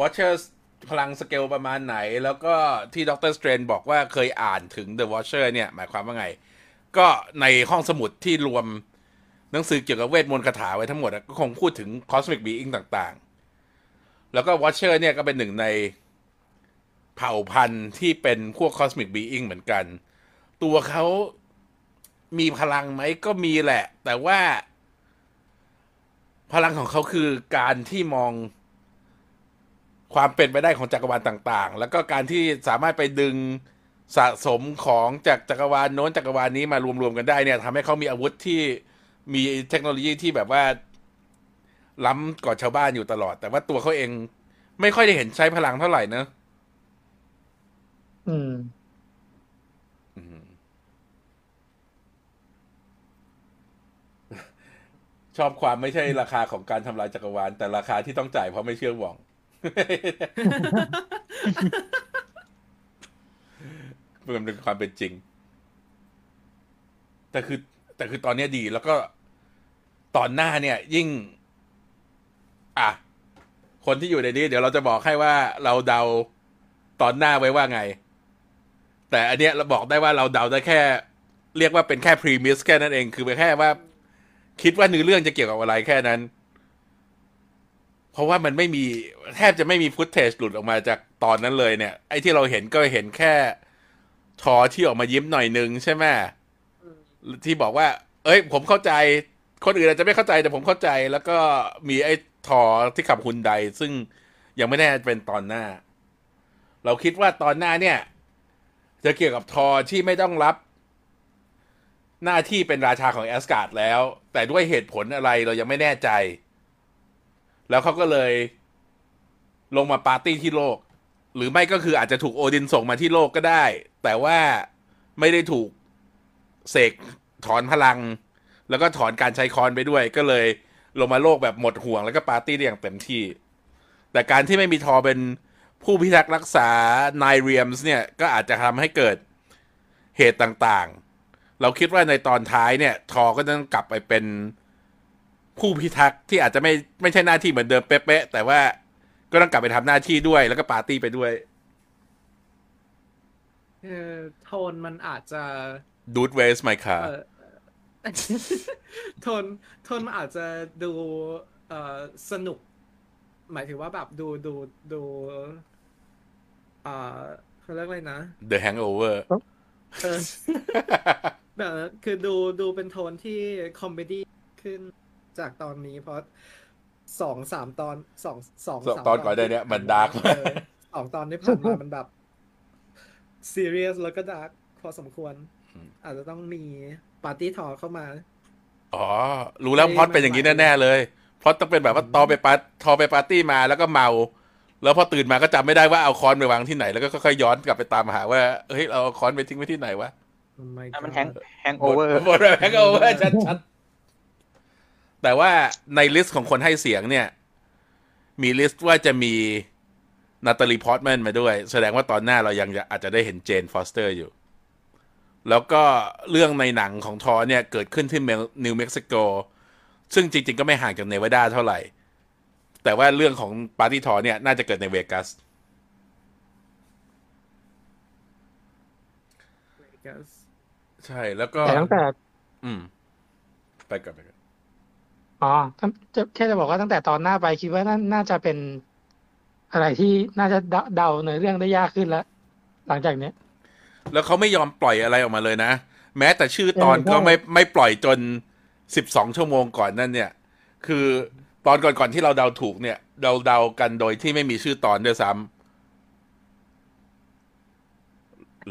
Watchers พลังสเกลประมาณไหน แล้วก็ที่ดรสเตรนบอกว่าเคยอ่านถึง The Watcher เนี่ย หมายความว่าไง ก็ในห้องสมุดที่รวมหนังสือเกี่ยวกับเวทมนต์คาถาไว้ทั้งหมดอะก็คงพูดถึง Cosmic Being ต่างๆ แล้วก็ Watcher เนี่ยก็เป็นหนึ่งในเผ่าพันธุ์ที่เป็นพวก Cosmic Being เหมือนกัน ตัวเขามีพลังไหมก็มีแหละ แต่ว่าพลังของเขาคือการที่มองความเป็นไปได้ของจักรวาลต่างๆ แล้วก็การที่สามารถไปดึงสะสมของจากจักรวาลโน้นจักรวาลนี้มารวมๆกันได้เนี่ยทำให้เขามีอาวุธที่มีเทคโนโลยีที่แบบว่า ล้ำกว่าชาวบ้านอยู่ตลอด แต่ว่าตัวเขาเอง ไม่ค่อยได้เห็นใช้พลังเท่าไหร่เนอะอืม อืม ชอบความไม่ใช่ราคาของการทำลายจักรวาล แต่ราคาที่ต้องจ่ายเพราะไม่เชื่อหว่อง มันเป็นความเป็นจริง แต่คือ แต่คือตอนเนี้ยดีแล้วก็ตอนหน้าเนี่ย ยิ่ง อะ คนที่อยู่ในนี้ เดี๋ยวเราจะบอกให้ว่าเราเดาตอนหน้าไว้ว่าไง แต่อันเนี้ยเราบอกได้ว่าเราเดาได้แค่ เรียกว่าเป็นแค่ premise แค่นั้นเอง คือเป็นแค่ว่า คิดว่าเนื้อเรื่องจะเกี่ยวกับอะไรแค่นั้น เพราะว่ามันไม่มีแทบจะไม่มี footage หลุดออกมาจากตอนนั้นเลยเนี่ย ไอ้ที่เราเห็นก็เห็นแค่ทอที่ออกมายิ้มหน่อยนึงใช่ไหมที่บอกว่า เอ้ย ผมเข้าใจ คนอื่นอาจจะไม่เข้าใจแต่ผมเข้าใจ แล้วก็มีไอ้ ทอที่ขับฮุนไดซึ่งยังไม่แน่เป็นตอนหน้า เราคิดว่าตอนหน้าเนี่ย จะเกี่ยวกับทอที่ไม่ต้องรับ หน้าที่เป็นราชาของแอสการ์ดแล้ว แต่ด้วยเหตุผลอะไรเรายังไม่แน่ใจ แล้วเขาก็เลยลงมาปาร์ตี้ที่โลก หรือไม่ก็คืออาจจะถูกโอดินส่งมาที่โลกก็ได้ แต่ว่าไม่ได้ถูกเสกถอนพลัง แล้วก็ถอนการใช้คอนไปด้วยก็เลย ลงมาโลกแบบหมดห่วงแล้วก็ปาร์ตี้ได้อย่างเต็มที่ แต่การที่ไม่มีทอเป็นผู้พิทักษ์รักษานายเรียมส์เนี่ย ก็อาจจะทำให้เกิดเหตุต่างๆ เราคิดว่าในตอนท้ายเนี่ย ทอก็ต้องกลับไปเป็นผู้พิทักษ์ที่อาจจะไม่ไม่ใช่หน้าที่เหมือนเดิมเป๊ะๆแต่ว่าก็ต้องกลับไปทำหน้าที่ด้วยแล้วก็ปาร์ตี้ไปด้วยเออโทนมันอาจจะ ดูดเวสไมคาเออโทน โทนมันอาจจะดูเอ่อสนุก หมายถึงว่าแบบดูดูดูเอ่อเขาเรียกอะไรนะ The Hangover เออแบบคือดูดูเป็นโทนที่ comedy ขึ้นจากตอนนี้เพราะสองสามตอนสองสองสองสามตอนก่อนได้เนี่ยมัน dark เออสองตอนที่ผ่านมามันแบบซีเรียสแล้วก็ darkพอสมควรอืมอาจจะต้องมี Party Thor เข้ามา อ๋อ รู้แล้วไม่พล็อตเป็นอย่างนี้แน่ๆเลยพล็อตต้องเป็นแบบว่าตอไปปาร์ทอไปปาร์ตี้มาแล้วก็เมา แล้วพอตื่นมาก็จำไม่ได้ว่าเอาค้อนไปวางที่ไหนแล้วก็ค่อยๆย้อนกลับไปตามหาว่าเฮ้ยเราเอาค้อนไปทิ้งไว้ที่ไหนวะ Oh my อะมัน God Hang Hangover หมด Hangover ชัดๆแต่ว่าใน list ของคนให้เสียงเนี่ย มี list ว่าจะมีNatalie Portman มาด้วย แสดงว่าตอนหน้าเรายังจะอาจจะได้เห็น Jane Foster อยู่ แล้วก็เรื่องในหนังของทอเนี่ยเกิดขึ้นที่เมลนิวเม็กซิโก ซึ่งจริง ๆ ก็ไม่ห่างจากเนวาดาเท่าไหร่ แต่ว่าเรื่องของ Party Thor เนี่ยน่าจะเกิดในเวกัส Vegas ใช่แล้วก็แต่ตั้งแต่ อืม ไปก่อนไปก่อนอ๋อตั้งจะแค่จะบอกว่าตั้งแต่ตอนหน้าไปคิดว่าน่าน่าจะเป็นอะไรที่น่าจะเดาเดาในเรื่องได้ยากขึ้นแล้ว หลังจากเนี้ย แล้วเขาไม่ยอมปล่อยอะไรออกมาเลยนะ แม้แต่ชื่อตอนเออใช่ก็ไม่ไม่ปล่อยจนสิบสองชั่วโมงก่อนนั่นเนี่ย คือตอนก่อนๆที่เราเดาถูกเนี่ย เราเดากันโดยที่ไม่มีชื่อตอนด้วยซ้ำ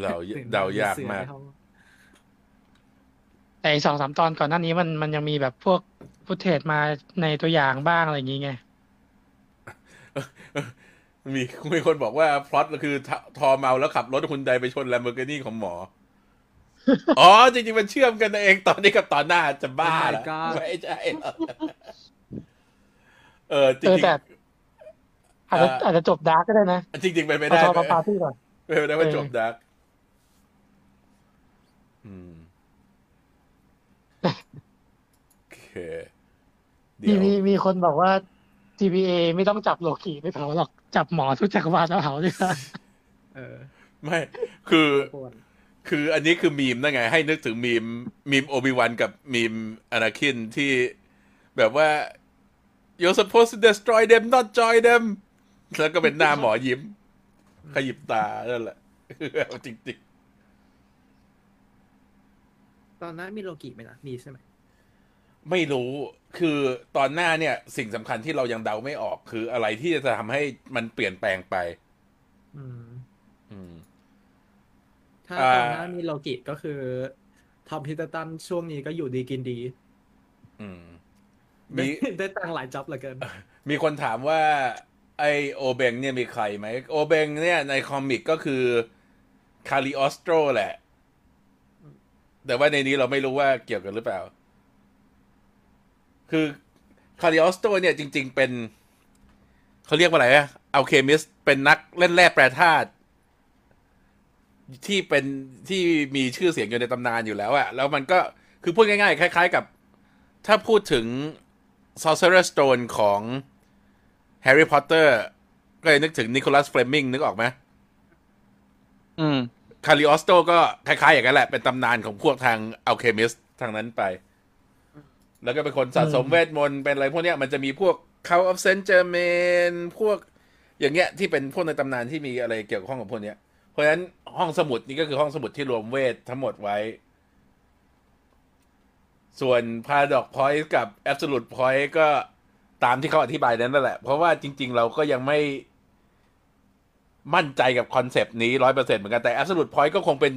เราตื่นเดายากมากเสือในห้องแต่อีกสองสามตอนก่อนหน้านี้มันมันยังมีแบบพวกฟุตเทจมาในตัวอย่างบ้างอะไรอย่างงี้ไง มีมีคนบอกว่าพล็อตคือททอเมาแล้วขับรถคุณไดไปชนแลมโบกินี่ของหมอ อ๋อ จริงๆ มันเชื่อมกันเองตอนนี้กับตอนหน้าจะบ้าเหรอ Oh my god ไม่ใช่หรอกเออจเออริงแต่อาจจะอ่าอาจจะจบดาร์กก็ได้นะๆจริงๆเป็นไปเอาได้ทอไหมมาปาร์ตี้ก่อนเป็นไปได้ว่าเออจบดักอืมโอเคเดี๋มียวมีมีคนบอกว่า TBA ไม่ต้องจับโลกีไปเผาหรอก จับหมอทุกจักรวาลแล้วเผาดีกว่าเออ ไม่คือปวดคืออันนี้คือมีมนั่นไง ให้นึกถึงมีมมีมโอบิวันกับมีมอนาคินที่แบบว่า you're supposed to destroy them not join them แล้วก็เป็นหน้าหมอยิ้ม ขยิบตานั่นแหละจริงตอนนั้นมีโลกิไหมนะมีใช่ไหมๆไม่รู้ คือตอนหน้าเนี่ย สิ่งสำคัญที่เรายังเดาไม่ออกคืออะไรที่จะทำให้มันเปลี่ยนแปลงไป อืม อืม ถ้าอ่า ตอนนั้นมีโลกิก็คือทอมพิตตันช่วงนี้ก็อยู่ดีกินดี อืมได้มีได้ตังค์หลายจ็อบเหลือเกิน มีคนถามว่า ไอ O'Bengh เนี่ยมีใครไหม O'Bengh เนี่ยใน comic ก็คือ Cagliostro แหละ แต่ว่าในนี้เราไม่รู้ว่าเกี่ยวกันหรือเปล่า คือ Cagliostro เนี่ยจริง ๆ เป็นเขาเรียกว่าอะไรอะ alchemist เป็นนักเล่นแร่แปรธาตุที่เป็นที่มีชื่อเสียงอยู่ในตำนานอยู่แล้วอะแล้วมันก็คือพูดง่ายๆ คล้าย ๆ กับ ถ้าพูดถึง Sorcerer's Stone ของแฮร์รี่พอตเตอร์ก็เลยนึกถึง Nicolas Flamel นึกออกไหมอืม Cagliostro ก็คล้ายๆ อย่างนั้นแหละ เป็นตำนานของพวกทาง alchemist ทางนั้นไป แล้วก็เป็นคนสะสมอืมเวทมนต์เป็นอะไรพวกเนี้ยมันจะมีพวก Count of Saint Germain พวกอย่างเงี้ยที่เป็นพวกในตำนานที่มีอะไรเกี่ยวข้องกับพวกเนี้ย เพราะฉะนั้นห้องสมุดนี่ก็คือห้องสมุดที่รวมเวทย์ทั้งหมดไว้ ส่วน Paradox Point กับ Absolute Point ก็ตามที่เขาอธิบายนั้นนั่นแหละ เพราะว่าจริง ๆ เราก็ยังไม่มั่นใจกับคอนเซปต์นี้ร้อยเปอร์เซ็นต์เหมือนกันแต่ Absolute Point ก็คงเป็น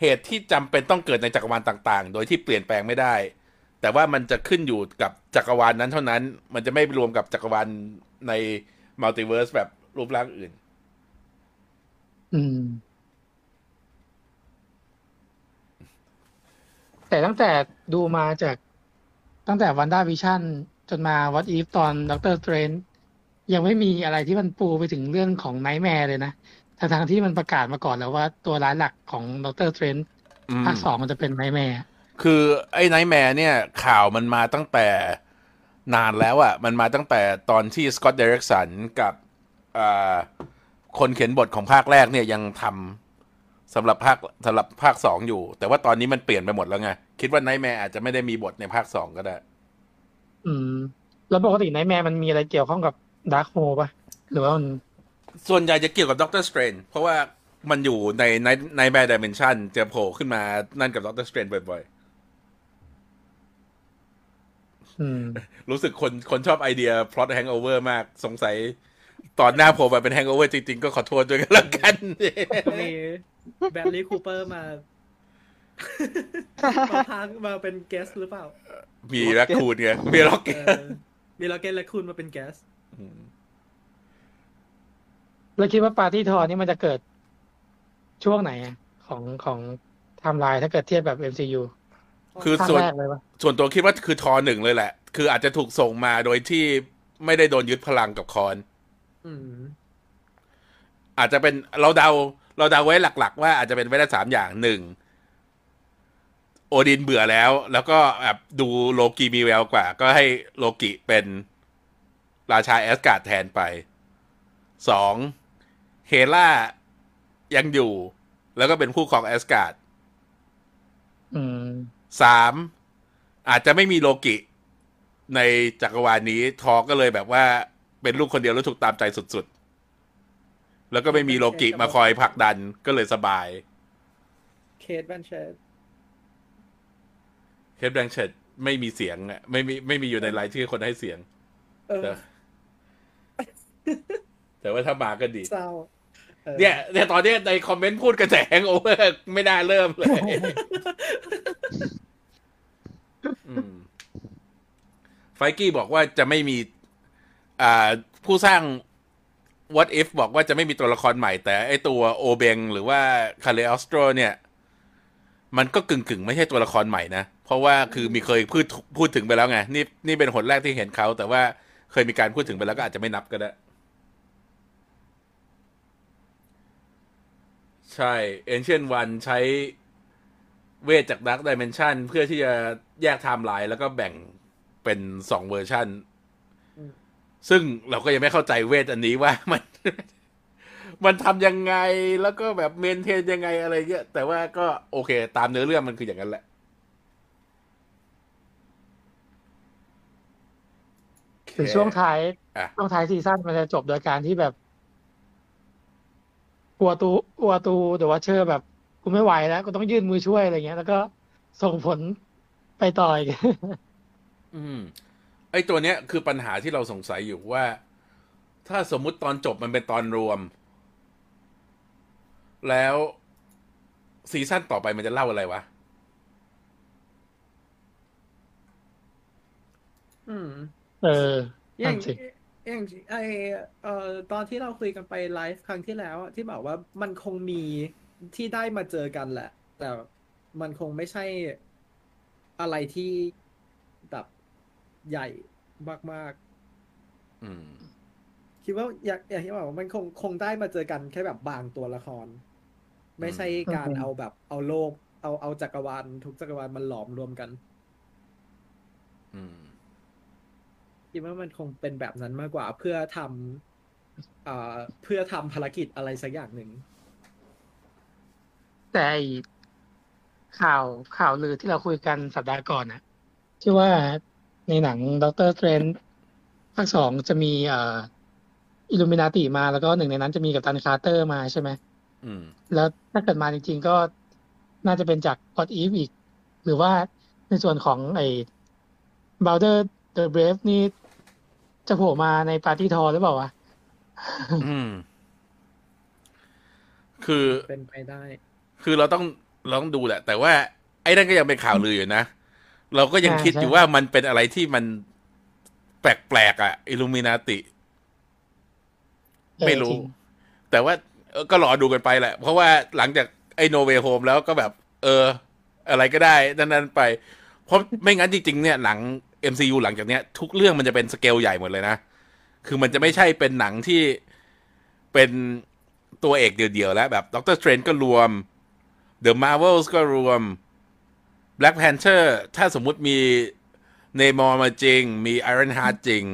เหตุที่จำเป็นต้องเกิดในจักรวาลต่าง ๆ โดยที่เปลี่ยนแปลงไม่ได้ แต่ว่ามันจะขึ้นอยู่กับจักรวาลนั้นเท่านั้น มันจะไม่รวมกับจักรวาลใน multiverse แบบรูปร่างอื่น อืม แต่ตั้งแต่ดูมาจากตั้งแต่วันด้าวิชั่นจนมาวั t อีฟตอนด็อกเตอร์สเตรนยังไม่มีอะไรที่มันปูไปถึงเรื่องของ Nightmare เลยนะทั้งๆ ที่มันประกาศมาก่อนแล้วว่าตัวร้ายหลักของ Doctor Strange ภาคสองมันจะเป็น Nightmare คือไอ้ Nightmare เนี่ยข่าวมันมาตั้งแต่นานแล้วอะ่ะมันมาตั้งแต่ตอนที่ Scott Derrickson กับอ่าคนเขียนบทของภาคแรกเนี่ยยังทำสำหรับภาคสำหรับภาคสองอยู่ แต่ว่าตอนนี้มันเปลี่ยนไปหมดแล้วไง คิดว่า Nightmare อาจจะไม่ได้มีบทในภาคสองก็ได้ อืม แล้วปกติ Nightmare มันมีอะไรเกี่ยวข้องกับ Darkhold ปะหรือว่ามันส่วนใหญ่จะเกี่ยวกับ Doctor Strange เพราะว่ามันอยู่ในในในแบร์ dimension จะโผล่ขึ้นมานั่นกับ Doctor Strange บ่อยอืมๆ รู้สึกคนคนชอบไอเดียพล็อต Hangover มากสงสัยตอนหน้าโผล่มาเป็น Hangover จริง ๆ ก็ขอโทษด้วยกันแล้วกันมี Bradley Cooper มามาพากย์มาเป็น guest หรือเปล่า มี raccoon ไงมี Rocket เออมี Rocket Raccoon มาเป็น guestแล้วคิดว่า Party Thor นี่มันจะเกิดช่วงไหนอะของของไทม์ไลน์ถ้าเกิดเทียบแบบ MCU คือภาคส่วนแรกเลยวะส่วนตัวคิดว่าคือทอหนึ่งเลยแหละ คืออาจจะถูกส่งมาโดยที่ไม่ได้โดนยึดพลังกับคอนอืมอาจจะเป็นเราเดา เราเดาไว้หลัก ๆ ว่าอาจจะเป็นไปได้สามอย่างหนึ่งโอดินเบื่อแล้ว แล้วก็แบบดูโลกีมีแววกว่า ก็ให้โลกิเป็นราชาแอสการ์ดแทนไปสองเฮล่ายังอยู่ แล้วก็เป็นผู้ครองแอสการ์ดอืม สามอาจจะไม่มีโลกิ ในจักรวาลนี้ทอก็เลยแบบว่าเป็นลูกคนเดียวแล้วถูกตามใจสุดๆ แล้วก็ไม่มีโลกิมาคอยผลักดันก็เลยสบาย Cate Blanchett Cate Blanchett ไม่มีเสียงอะไม่มีไม่มีอยู่ในรายชื่อคนให้เสียงเออแต่แต่ว่าถ้ามาก็ดีเศร้าเออเนี่ยเนี่ยตอนเนี้ยใน comment พูดกันแต่ Hangover ไม่น่าเริ่มเลยอืม ไฟกี้บอกว่าจะไม่มีอ่าผู้สร้าง What If บอกว่าจะไม่มีตัวละครใหม่ แต่ไอตัวโอเบงหรือว่าคาเลออสโตรเนี่ย มันก็กึ่งกึ่งๆไม่ใช่ตัวละครใหม่นะ เพราะว่าคือมีเคยพูดพูดถึงไปแล้วไง นี่นี่เป็นหนแรกที่เห็นเขา แต่ว่าเคยมีการพูดถึงไปแล้วก็อาจจะไม่นับก็ได้ ใช่ Ancient One ใช้ เวทย์จาก Dark Dimension เพื่อที่จะแยกไทม์ไลน์แล้วก็แบ่งเป็นสองเวอร์ชันอืมซึ่งเราก็ยังไม่เข้าใจเวทย์อันนี้ว่ามัน มันทำยังไงแล้วก็แบบ maintain ยังไงอะไรเงี้ยแต่ว่าก็โอเค ตามเนื้อเรื่องมันคืออย่างนั้นแหละถึงช่วงท้ายอะช่วงท้าย season มันจะจบโดยการที่แบบกลัวตูกลัวตู The Watcher แบบ กูไม่ไหวแล้วกูต้องยื่นมือช่วยอะไรเงี้ย แล้วก็ส่งผลไปต่ออีกอืม ไอตัวเนี้ยคือปัญหาที่เราสงสัยอยู่ว่า ถ้าสมมุติตอนจบมันเป็นตอนรวม แล้ว season ต่อไปมันจะเล่าอะไรวะ อืม เอออย่านั่งนสิอย่างไอเอ่อตอนที่เราคุยกันไปไลฟ์ครั้งที่แล้วอะที่บอกว่ามันคงมี ที่ได้มาเจอกันแหละ แต่มันคงไม่ใช่อะไรที่แบบใหญ่มากอืมๆคิดว่าอยากอยากที่บอกว่ามันคงคงได้มาเจอกันแค่แบบบางตัวละคร ไม่ใช่การอืมเอาแบบเอาโลก เอาเอาจักรวาลทุกจักรวาลมันหลอมรวมกัน อืมคิดว่ามันคงเป็นแบบนั้นมากกว่าเพื่อทำเอ่อเพื่อทำภารกิจอะไรสักอย่างหนึ่ง แต่ไอ้ข่าวข่าวลือที่เราคุยกันสัปดาห์ก่อนนะที่ว่าในหนัง Doctor Strange ภาคสองจะมีเอ่ออิลูมินาติมาแล้วก็หนึ่งในนั้นจะมี Captain Carter มาใช่ไหมอืมแล้วถ้าเกิดมาจริง ๆ ก็น่าจะเป็นจาก What If อีก หรือว่าในส่วนของไอ้ Bowder the Brave นี่จะโผล่มาในปาร์ตี้ทอหรือเปล่าวะอืมคือเป็นไปได้ คือเราต้องเราต้องดูแหละ แต่ว่าไอ้นั่นก็ยังเป็นข่าวลืออยู่นะ เราก็ยังอ่าคิดใช่อยู่ว่ามันเป็นอะไรที่มันแปลกๆอะอิลูมินาติ ไม่รู้เออจงแต่ว่าเออก็รอดูกันไปแหละ เพราะว่าหลังจากไอ้ No Way Home แล้วก็แบบ เออ อะไรก็ได้นั้นๆไป เพราะไม่งั้นจริง ๆ เนี่ยหนัง MCU หลังจากเนี้ย ทุกเรื่องมันจะเป็นสเกลใหญ่หมดเลยนะ คือมันจะไม่ใช่เป็นหนังที่เป็นตัวเอกเดี่ยวๆแล้วแบบ Doctor Strange ก็รวม The Marvels ก็รวม Black Panther ถ้าสมมุติมี Namor มาจริง มี Ironheart จริง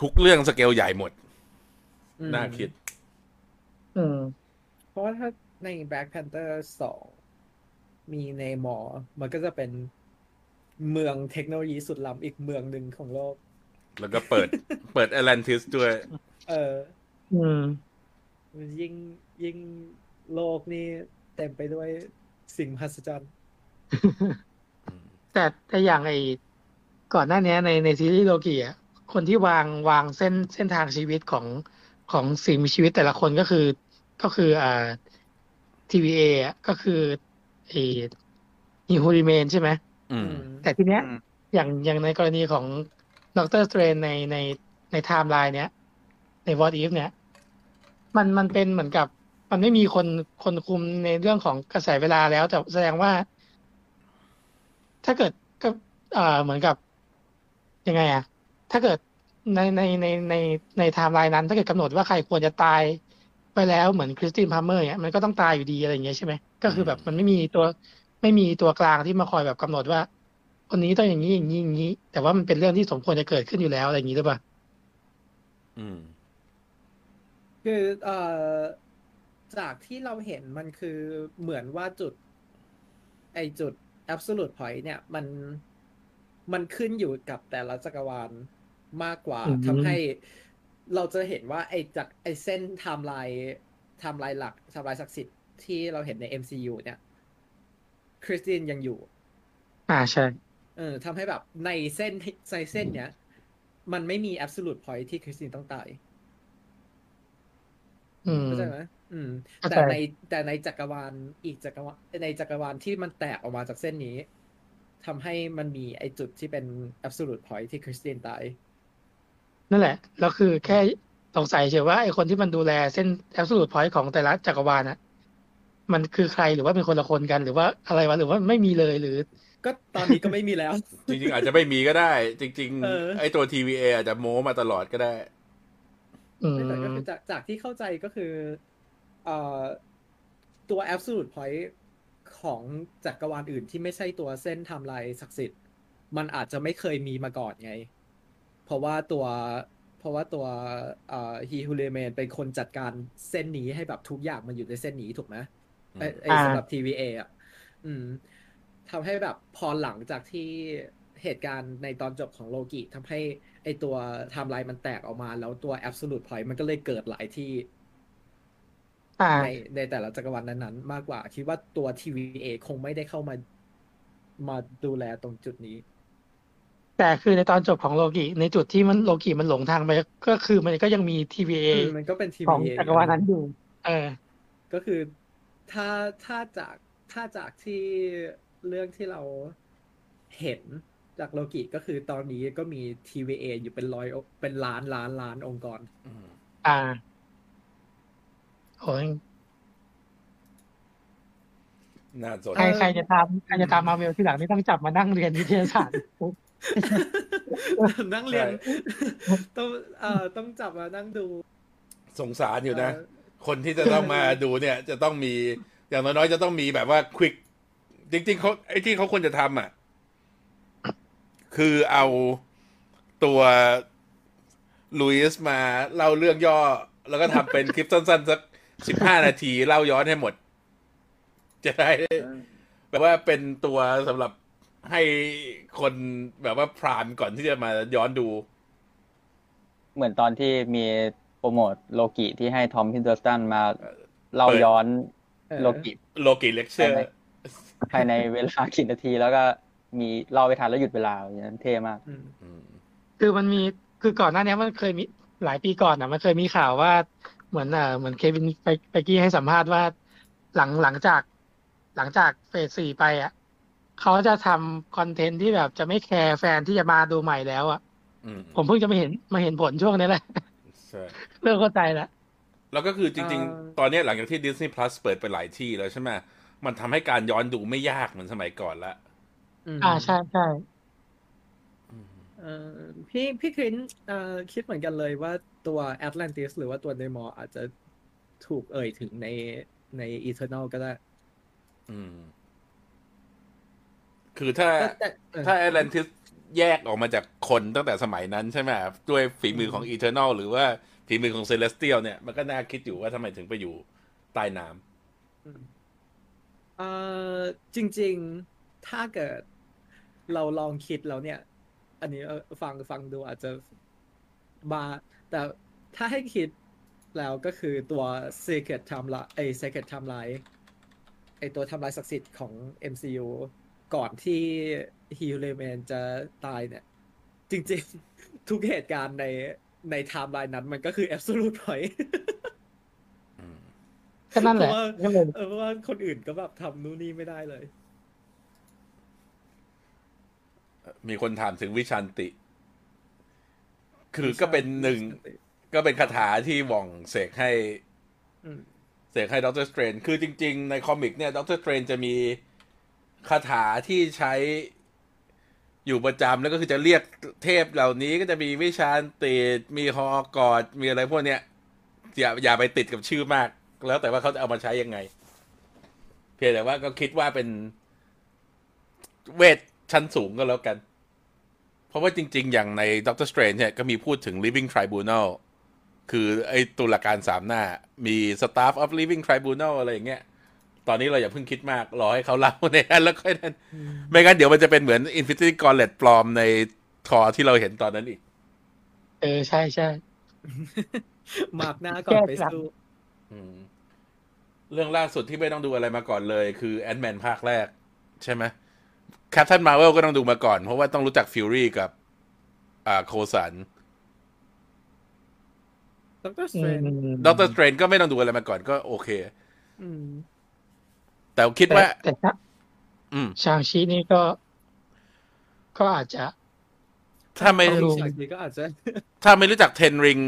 ทุกเรื่องสเกลใหญ่หมดอืมน่าคิดอืมเพราะว่าถ้าใน Black Panther 2มีเนมอร์มันก็จะเป็นเมืองเทคโนโลยีสุดล้ำอีกเมืองหนึ่งของโลก แล้วก็เปิด เปิดแอตแลนติสด้วย เออ อืมยิ่งยิ่งโลกนี่ เต็มไปด้วยสิ่งมหัศจรรย์ แต่แต่อย่างไอ้ก่อนหน้านี้ในในซีรีส์โลกีอะคนที่วางวางเส้นเส้นทางชีวิตของของสิ่งมีชีวิตแต่ละคนก็คือก็คืออ่า TVA อะก็คือไอ้ He Who Remains ใช่ไหมอืมแต่ทีเนี้ยอืมอย่างอย่างในกรณีของ Doctor Strange ในในในไทม์ไลน์เนี้ยใน What If เนี้ยมันมันเป็นเหมือนกับ มันไม่มีคนคนคุมในเรื่องของกระแสเวลาแล้ว แต่แสดงว่า ถ้าเกิดก็เอ่อเหมือนกับยังไงอะถ้าเกิดในในในในในไทม์ไลน์นั้นถ้าเกิดกำหนดว่าใครควรจะตายไปแล้วเหมือน Christine Palmer เนี่ยมันก็ต้องตายอยู่ดีอะไรอย่างเงี้ยใช่ไหมก็คือแบบมันไม่มีตัวไม่มีตัวกลางที่มาคอยแบบกำหนดว่าคนนี้ต้องอย่างนี้อย่างนี้อย่างนี้ แต่ว่ามันเป็นเรื่องที่สมควรจะเกิดขึ้นอยู่แล้วอะไรอย่างนี้หรือเปล่าอืมคือเอ่อ จากที่เราเห็นมันคือเหมือนว่าจุด ไอจุด absolute point เนี่ย มันมันขึ้นอยู่กับแต่ละจักรวาลมากกว่าอืมทำให้เราจะเห็นว่าไอจากไอเส้น timeline timeline หลักไทม์ไลน์ศักดิ์สิทธิ์ที่เราเห็นใน MCU เนี่ย Christine ยังอยู่ อ่าใช่เออทำให้แบบในเส้นในเส้นเนี้ยมันไม่มี absolute point ที่คริสตินต้องตายอืมเข้าใจไหม อืมเข้าใจแต่ในแต่ในจักรวาลอีกจักรวาลในจักรวาลที่มันแตกออกมาจากเส้นนี้ทำให้มันมีไอจุดที่เป็น absolute point ที่คริสตินตาย นั่นแหละ แล้วคือแค่สงสัยเฉยว่าไอ้คนที่มันดูแลเส้น absolute point ของแต่ละจักรวาลน่ะ มันคือใครหรือว่าเป็นคนละคนกันหรือว่าอะไรวะหรือว่าไม่มีเลยหรือ ก็ตอนนี้ก็ไม่มีแล้ว จริงๆ อาจจะไม่มีก็ได้ จริงเออๆไอ้ตัว TVA อาจจะโม้มาตลอดก็ได้อืมแต่ก็คือจากจากที่เข้าใจก็คือ เอ่อตัว absolute point ของจักรวาลอื่นที่ไม่ใช่ตัวเส้นไทม์ไลน์ศักดิ์สิทธิ์ มันอาจจะไม่เคยมีมาก่อนไง เพราะว่าตัวเพราะว่าตัวเอ่อฮีฮูเลเมนเป็นคนจัดการเส้นนี้ให้แบบทุกอย่างมันอยู่ในเส้นนี้ถูกไหมไอ้ไอ้อ่าสำหรับ TVA อะอืมทำให้แบบพอหลังจากที่เหตุการณ์ในตอนจบของโลกิทำให้ไอตัวไทม์ไลน์มันแตกออกมา แล้วตัว absolute point มันก็เลยเกิดหลายที่อ่า ในในแต่ละจักรวาลนั้นๆ มากกว่า คิดว่าตัว TVA คงไม่ได้เข้ามามาดูแลตรงจุดนี้ แต่คือในตอนจบของโลกิในจุดที่มันโลกิมันหลงทางไปก็คือมันก็ยังมี TVA อืมมันก็เป็นของ TVA จักรวาลนั้นอยู่เออ ก็คือถ้าถ้าจากถ้าจากที่เรื่องที่เราเห็นจากโลกิก็คือตอนนี้ก็มี TVA อยู่เป็นร้อยเป็นล้านล้านล้านองค์กรอืมอ่า โอ้ยน่าสนใครใครจะตามใครจะตามมาเวลที่หลังนี่ต้องจับมานั่งเรียนวิทยาศาสตร์นั่งเรียน ต้องเอ่อต้องจับมานั่งดู สงสารอยู่นะเคนที่จะต้องมาดูเนี่ย จะต้องมี อย่างน้อยๆจะต้องมีแบบว่าควิกจริงๆเขาไอ้ที่เขาควรจะทำอะ คือเอาตัวลุยส์มาเล่าเรื่องย่อ แล้วก็ทำเป็นคลิปสั้นๆสัก สิบห้านาทีเล่าย้อนให้หมด จะได้แบบว่าเป็นตัวสำหรับให้คนแบบว่าพรานก่อนที่จะมาย้อนดู เหมือนตอนที่มี promote Loki ที่ให้ Tom Hiddleston มาเอ่อเล่าเปิดย้อนเออโลกิโลกิเลคเชอร์ใช่ไหมภายในเวลากี่นาทีแล้วก็มีเล่าไปทันแล้วหยุดเวลาอย่างนั้นเท่มากอืมคือมันมีคือก่อนหน้านี้มันเคยมีหลายปีก่อนอะมันเคยมีข่าวว่า เหมือนอ่าเหมือน Kevin Feige Feige ให้สัมภาษณ์ว่า หลังหลังจาก หลังจากเฟสสี่ไปอะเขาจะทำคอนเทนต์ที่แบบจะไม่แคร์แฟนที่จะมาดูใหม่แล้วอะอืมผมเพิ่งจะมาเห็นมาเห็นผลช่วงนี้แหละใช่เริ่มเข้าใจแล้วแล้วก็คือจริงเอ่อๆตอนเนี้ยหลังจากที่ Disney Plus เปิดไปหลายที่แล้วใช่ไหมมันทำให้การย้อนดูไม่ยากเหมือนสมัยก่อนละมอ่าใช่ใช่ เอ่อพี่พี่ครินเอ่อคิดเหมือนกันเลยว่าตัว Atlantis หรือว่าตัว Namor อาจจะถูกเอ่ยถึงในใน Eternals ก็ได้ อืม คือถ้าแต่แต่เออถ้า Atlantis แยกออกมาจากคนตั้งแต่สมัยนั้นใช่ไหมด้วยฝีมือของอีเทอร์น l หรือว่าฝีมือของ Celestial เนี่ย มันก็น่าคิดอยู่ว่าทำไมถึงไปอยู่ใต้น้ำเอ่อจริง ๆ ถ้าเกิดเราลองคิดแล้วเนี่ย อันนี้เอ่อฟังฟังดูอาจจะบ้าแต่ถ้าให้คิดแล้วก็คือตัว Sacred Timeline ไอ้ Sacred Timeline ไอ้ตัวไทม์ไลน์ศักดิ์สิทธิ์ของ MCU ก่อนที่ He Who Remains จะตายเนี่ย จริงๆ ทุกเหตุการณ์ในในไทม์ไลน์นั้นมันก็คือ absolute point ำอืมก็นั่นแหละเพราะว่าก็เลยเออเพราะว่าคนอื่นก็แบบทำนู่นนี่ไม่ได้เลย มีคนถามถึง Vishanti คือก็เป็นหนึ่ง ก็เป็นคาถาที่หว่องเสกให้อืมเสกให้ Doctor Strange คือจริง ๆ ใน comic เนี่ย Doctor Strange จะมีคาถาที่ใช้อยู่ประจำแล้วก็คือจะเรียกเทพเหล่านี้ก็จะมี Vishanti มี Hoggoth มีอะไรพวกเนี้ยอย่าอย่าไปติดกับชื่อมาก แล้วแต่ว่าเขาจะเอามาใช้ยังไง เพียงแต่ว่าก็คิดว่าเป็นเวท ชั้นสูงก็แล้วกัน เพราะว่าจริง ๆ อย่างใน Doctor Strange เนี่ยก็มีพูดถึง living tribunal คือไอ้ตุลาการสามหน้า มี staff of living tribunal อะไรอย่างเงี้ย ตอนนี้เราอย่าเพิ่งคิดมาก รอให้เขาเล่าในนั้นแล้วค่อยนั้น ไม่งั้นเดี๋ยวมันจะเป็นเหมือน Infinity Gauntlet ปลอมในทอที่เราเห็นตอนนั้นอีก เออ ใช่ใช่มาร์กหน้าก่อนไปแก้กลับสู้อืมเรื่องล่าสุดที่ไม่ต้องดูอะไรมาก่อนเลย คือแอน m แมนภาคแรก ใช่ไหม แคป t ันมา r v เวลก็ต้องดูมาก่อน เพราะว่าต้องรู้จักฟิวรี่กับ อ่าโคสันดรสอืเตรนมด็อกเตอร์สเตรนก็ไม่ต้องดูอะไรมาก่อนก็โอเคอืมแต่คิดแต่ว่า แต่ถ้าอืมชางชีนี่ก็ ก็อาจจะ ถ้าไม่ต้องดูฉากนี้ก็อาจจะ ถ้าไม่รู้จักเทนริง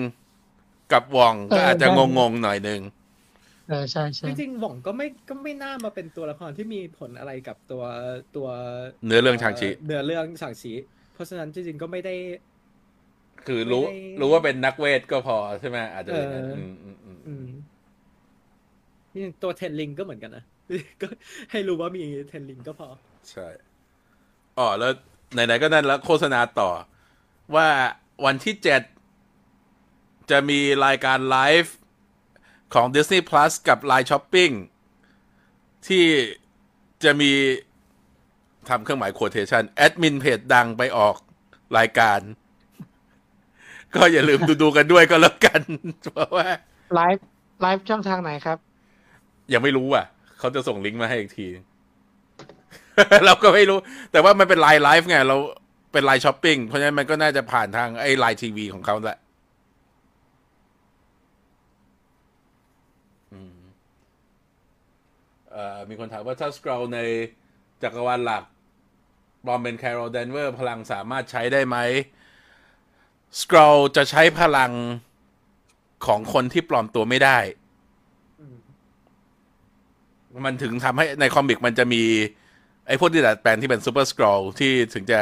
กับวองก็เอออาจจะได้งงๆหน่อยนึง เออใช่ใช่จริงๆหว่องก็ไม่ก็ไม่น่ามาเป็นตัวละครที่มีผลอะไรกับตัวตัวเนื้อเรื่องชางชิเนื้อเรื่องฉางชีเพราะฉะนั้นจริงๆก็ไม่ได้ คือรู้ไม่ได้รู้ว่าเป็นนักเวทก็พอใช่ไหมอาจจะเป็นอย่างนั้นเอออืมอืมอืมอืมนี่ตัวเทนลิงก็เหมือนกันนะก็ให้รู้ว่ามีเทนลิงก็พอ ใช่อ๋อแล้วไหนๆก็นั่นแล้วโฆษณาต่อ ว่าวันที่เจ็ดจะมีรายการไลฟ์ ของ Disney Plus กับ Line Shopping ที่จะมีทำเครื่องหมาย quotation แอดมินเพจดังไปออกรายการ ก็อย่าลืมดูดูๆกันด้วยก็แล้วกัน เพราะว่าไลฟ์ไลฟ์ช่องทางไหนครับ ยังไม่รู้อะ เขาจะส่งลิงก์มาให้อีกที เราก็ไม่รู้ แต่ว่ามันเป็น LINE live ไง เราเป็น LINE Shopping เพราะฉะนั้นมันก็น่าจะผ่านทางไอ้ LINE TV ของเขาแหละอืมเอ่อ มีคนถามว่าถ้า Skrull ในจักรวาลหลักบอมเป็น Carol Danvers พลังสามารถใช้ได้ไหมสครอลจะใช้พลังของคนที่ปลอมตัวไม่ได้อืมมันถึงทำให้ในคอมิกมันจะมี ไอ้พวกที่ดัดแปลงที่เป็นซูเปอร์สครอลที่ถึงจะ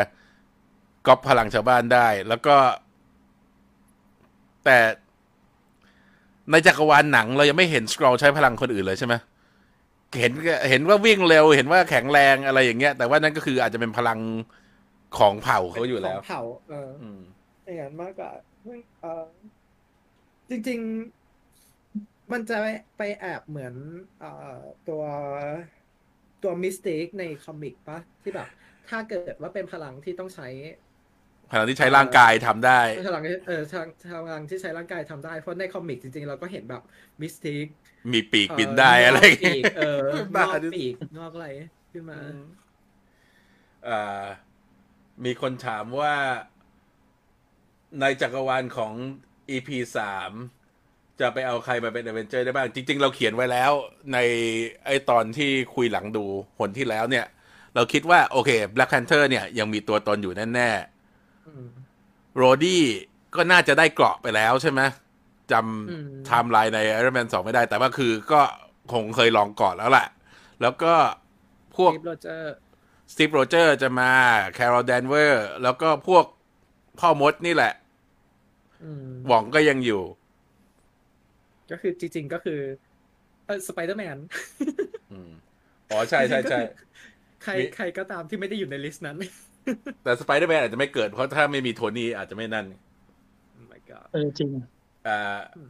ก๊อปพลังชาวบ้านได้ แล้วก็ แต่ในจักรวาลหนังเรายังไม่เห็นสครอลใช้พลังคนอื่นเลยใช่ไหม เห็นเห็นว่าวิ่งเร็วเห็นว่าแข็งแรงอะไรอย่างเงี้ย แต่ว่านั่นก็คืออาจจะเป็นพลังของเผ่าเขาอยู่แล้วของเผ่าเอออืมอย่างนั้นมากกว่าเออจริง ๆ มันจะไปแอบเหมือนเอ่อตัวตัว Mystique ใน comic ปะที่แบบ ถ้าเกิดว่าเป็นพลังที่ต้องใช้พลังที่ใช้ร่างกายทำได้พลังที่เออทางพลังที่ใช้ร่างกายทำได้เพราะใน comic จริง ๆ เราก็เห็นแบบ Mystique มีปีกบินได้อะไรอย่างเงี้ย ปีก เออบ้างอกดิปีกงอกอะไรขึ้นมาอ่ามีคนถามว่า ในจักรวาลของ EP สามจะไปเอาใครมาเป็น a อเวนเจอร์ได้บ้าง จริง ๆ เราเขียนไว้แล้ว ในไอ้ตอนที่คุยหลังดูหนที่แล้วเนี่ย เราคิดว่า โอเค Black Panther เนี่ย ยังมีตัวตนอยู่แน่ๆอืม Rhodey ก็น่าจะได้เกราะไปแล้วใช่ไหม อืมำไทม์ไลน์ใน Iron Man 2 ไม่ได้ แต่ว่าคือก็คงเคยลองก่อนแล้วแหละ แล้วก็พวกคลิปโรเจอร์ Steve Rogers จะมา Carol Danvers แล้วก็พวกพ่อมดนี่แหละอืมหว่องก็ยังอยู่ ก็คือจริง ๆ ก็คือเออสไปเดอร์แมนอืมอ๋อ ใช่ใช่ใช่ใครมีใครก็ตามที่ไม่ได้อยู่ในลิสต์นั้น แต่สไปเดอร์แมนอาจจะไม่เกิด เพราะถ้าไม่มีโทนี่อาจจะไม่นั่น Oh my god เออจริงอ่า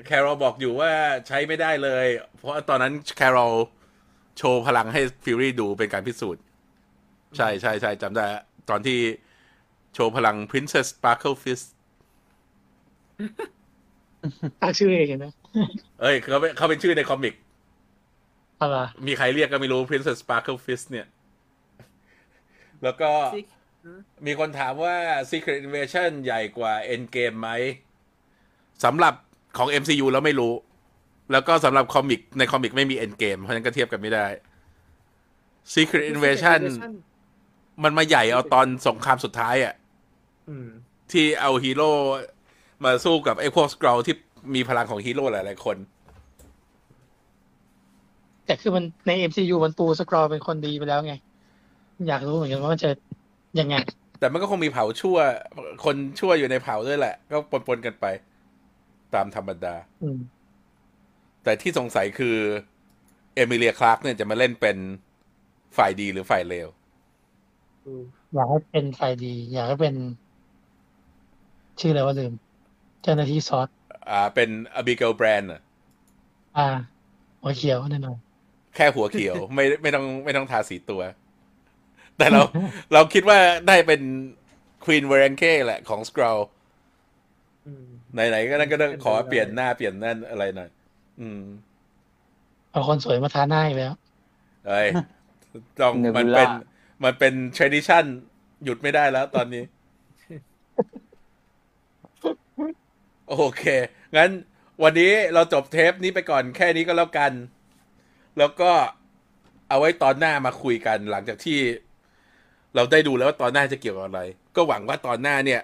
Carol บอกอยู่ว่าใช้ไม่ได้เลย เพราะว่าตอนนั้น Carol โชว์พลังให้ Fury ดูเป็นการพิสูจน์ ใช่ใช่ใช่จำได้ ตอนที่โชว์พลัง Princess Sparkle Fist ตั้งชื่อเองเห็นไหมเอ้ยเขาเป็นเขาเป็นชื่อใน comic อะไรมีใครเรียกก็ไม่รู้ Princess Sparkle Fist เนี่ย แล้วก็มีคนถามว่า Secret Invasion ใหญ่กว่า Endgame ไหมสำหรับ ของ MCU แล้วไม่รู้ แล้วก็สำหรับ comic ใน comic ไม่มี Endgame เพราะฉะนั้นก็เทียบกันไม่ได้ Secret Invasion มันมาใหญ่เอาตอนสงครามสุดท้ายอะ่ะอืมที่เอาฮีโร่มาสู้กับไอ้พวกสกร l ที่มีพลังของฮีโร่หลาย ๆ คน แต่คือมันใน MCU มันปู Skrull เป็นคนดีไปแล้วไง อยากรู้เหมือนกันว่ามันจะยังไง แต่มันก็คงมีเผ่าชั่ว คนชั่วอยู่ในเผ่าด้วยแหละ ก็ปนๆกันไป ตามธรรมดาอืมแต่ที่สงสัยคือ Emilia Clarke เนี่ยจะมาเล่นเป็นฝ่ายดีหรือฝ่ายเลวอยากให้เป็นฝ่ายดี อยากให้เป็น ชื่ออะไรว่าลืม เจ้าหน้าที่ซอสอ่า เป็น Abigail Brandอ่า หัวเขียวแน่นอนแค่หัวเขียว ไม่ไม่ต้องไม่ต้องทาสีตัว แต่เราเราคิดว่าได้เป็นควีนเวรนเ e แหละของสกร l อืม ไหนๆก็นั่นก็ต้องเป็นไปขอได้เปลี่ยนหน้าเปลี่ยนนั่นอะไรหน่อยอืม เอาคนสวยมาทาหน้าอีกแล้วเอ้ยต้อง Nebula มันเป็น มันเป็น tradition หยุดไม่ได้แล้วตอนนี้ โอเค งั้นวันนี้เราจบเทปนี้ไปก่อนแค่นี้ก็แล้วกัน แล้วก็เอาไว้ตอนหน้ามาคุยกัน หลังจากที่ เราได้ดูแล้วว่าตอนหน้าจะเกี่ยวกับอะไร ก็หวังว่าตอนหน้าเนี่ย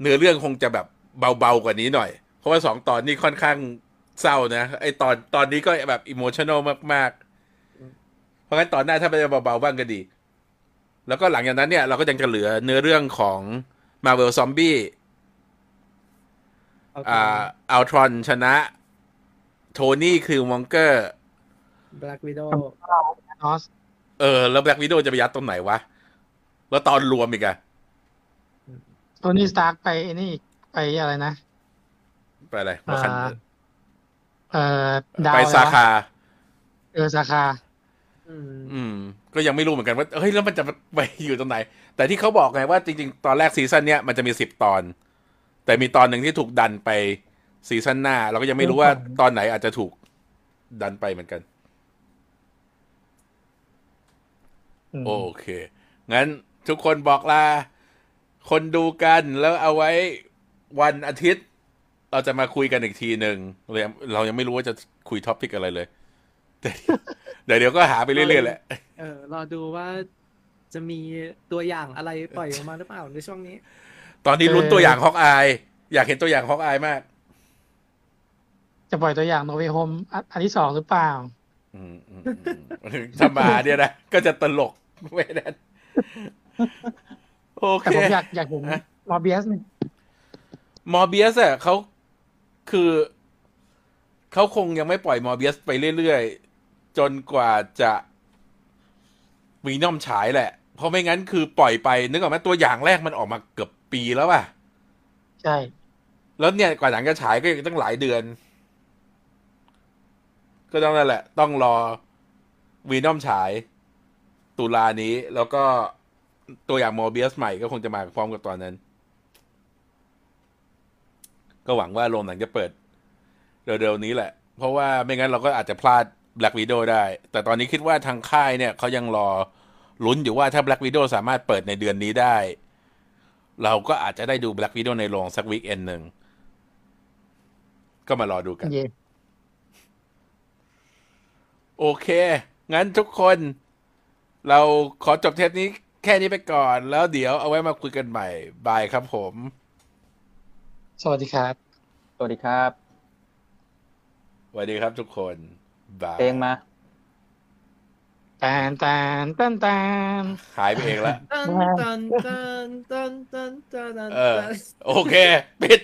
เนื้อเรื่องคงจะแบบ เบาๆกว่านี้หน่อย เพราะว่าสองตอนนี้ค่อนข้างเศร้านะไอตอนตอนนี้ก็แบบอิโมชันอลมากๆ เพราะงั้นตอนหน้าถ้าเป็นเบาๆบ้างก็ดี แล้วก็หลังจากนั้นเนี่ย เราก็ยังจะเหลือเนื้อเรื่องของ Marvel Zombie อ่าอัลทรอนชนะ โทนี่คือมองเกอร์แบล็กวิดโอนอสเออ แล้วแบล็กวิดโอจะไปยัดตรงไหนวะ แล้วตอนรวมอีกอะโทนี่สตาร์กไปไอ้นี่อีก ไปอะไรนะ ไปอะไรมาคันอ่าเอ่อดาวไปอะไรวะสาขาเออสาขาอืมอืม ก็ยังไม่รู้เหมือนกันว่าเฮ้ยแล้วมันจะไปอยู่ตรงไหน แต่ที่เขาบอกไงว่าจริง ๆ ตอนแรกซีซั่นเนี้ยมันจะมีสิบตอน แต่มีตอนหนึ่งที่ถูกดันไปซีซั่นหน้า เราก็ยังไม่รู้ว่าตอนไหนอาจจะถูกดันไปเหมือนกันอืมโอเค งั้นทุกคนบอกลา คนดูกันแล้วเอาไว้ วันอาทิตย์ เราจะมาคุยกันอีกทีหนึ่งเรายังเรายังไม่รู้ว่าจะคุย topic อะไรเลยแต่เดี๋ยวเดี๋ยวก็หาไปเรื่อยๆแหละเออรอดูว่าจะมีตัวอย่างอะไรปล่อยออกมาหรือเปล่าในช่วงนี้ ตอนนี้ลุ้นตัวอย่าง Hawkeye อยากเห็นตัวอย่าง Hawkeye มาก จะปล่อยตัวอย่าง No Way Home อันที่สองหรือเปล่าอืมอืมอืมถ้ามาเนี่ยนะ ก็จะตลกไม่แน่นโอเคแต่ผมอยากอยากเห็นฮะ Morbius นี่ มอร์เบียสอะเขาคือเขาคงยังไม่ปล่อยมอร์เบียสไปเรื่อยๆ จนกว่าจะวีนอมฉายแหละ เพราะไม่งั้นคือปล่อยไป นึกออกไหมตัวอย่างแรกมันออกมาเกือบปีแล้วอะ ใช่ แล้วเนี่ยกว่าหนังจะฉายก็ยังตั้งหลายเดือน ก็ต้องนั่นแหละ ต้องรอวีนอมฉาย ตุลานี้แล้วก็ตัวอย่างโมเบียสใหม่ก็คงจะมาพร้อมกับตอนนั้น ก็หวังว่าโรงหนังจะเปิดเร็วๆนี้แหละ เพราะว่าไม่งั้นเราก็อาจจะพลาด Black Widow ได้ แต่ตอนนี้คิดว่าทางค่ายเนี่ยเขายังรอลุ้นอยู่ว่าถ้า Black Widow สามารถเปิดในเดือนนี้ได้ เราก็อาจจะได้ดู Black Widow ในโรงสักวีคเอนหนึ่งก็มารอดูกันเย่โอเค งั้นทุกคน เราขอจบเทปนี้แค่นี้ไปก่อน แล้วเดี๋ยวเอาไว้มาคุยกันใหม่ บายครับผม สวัสดีครับ สวัสดีครับสวัสดีครับทุกคนบายเพลงมาแตนแตนแตนแตนหายไปเองแล้วตันตันตันตันตันตันตันเออโอเค ปิด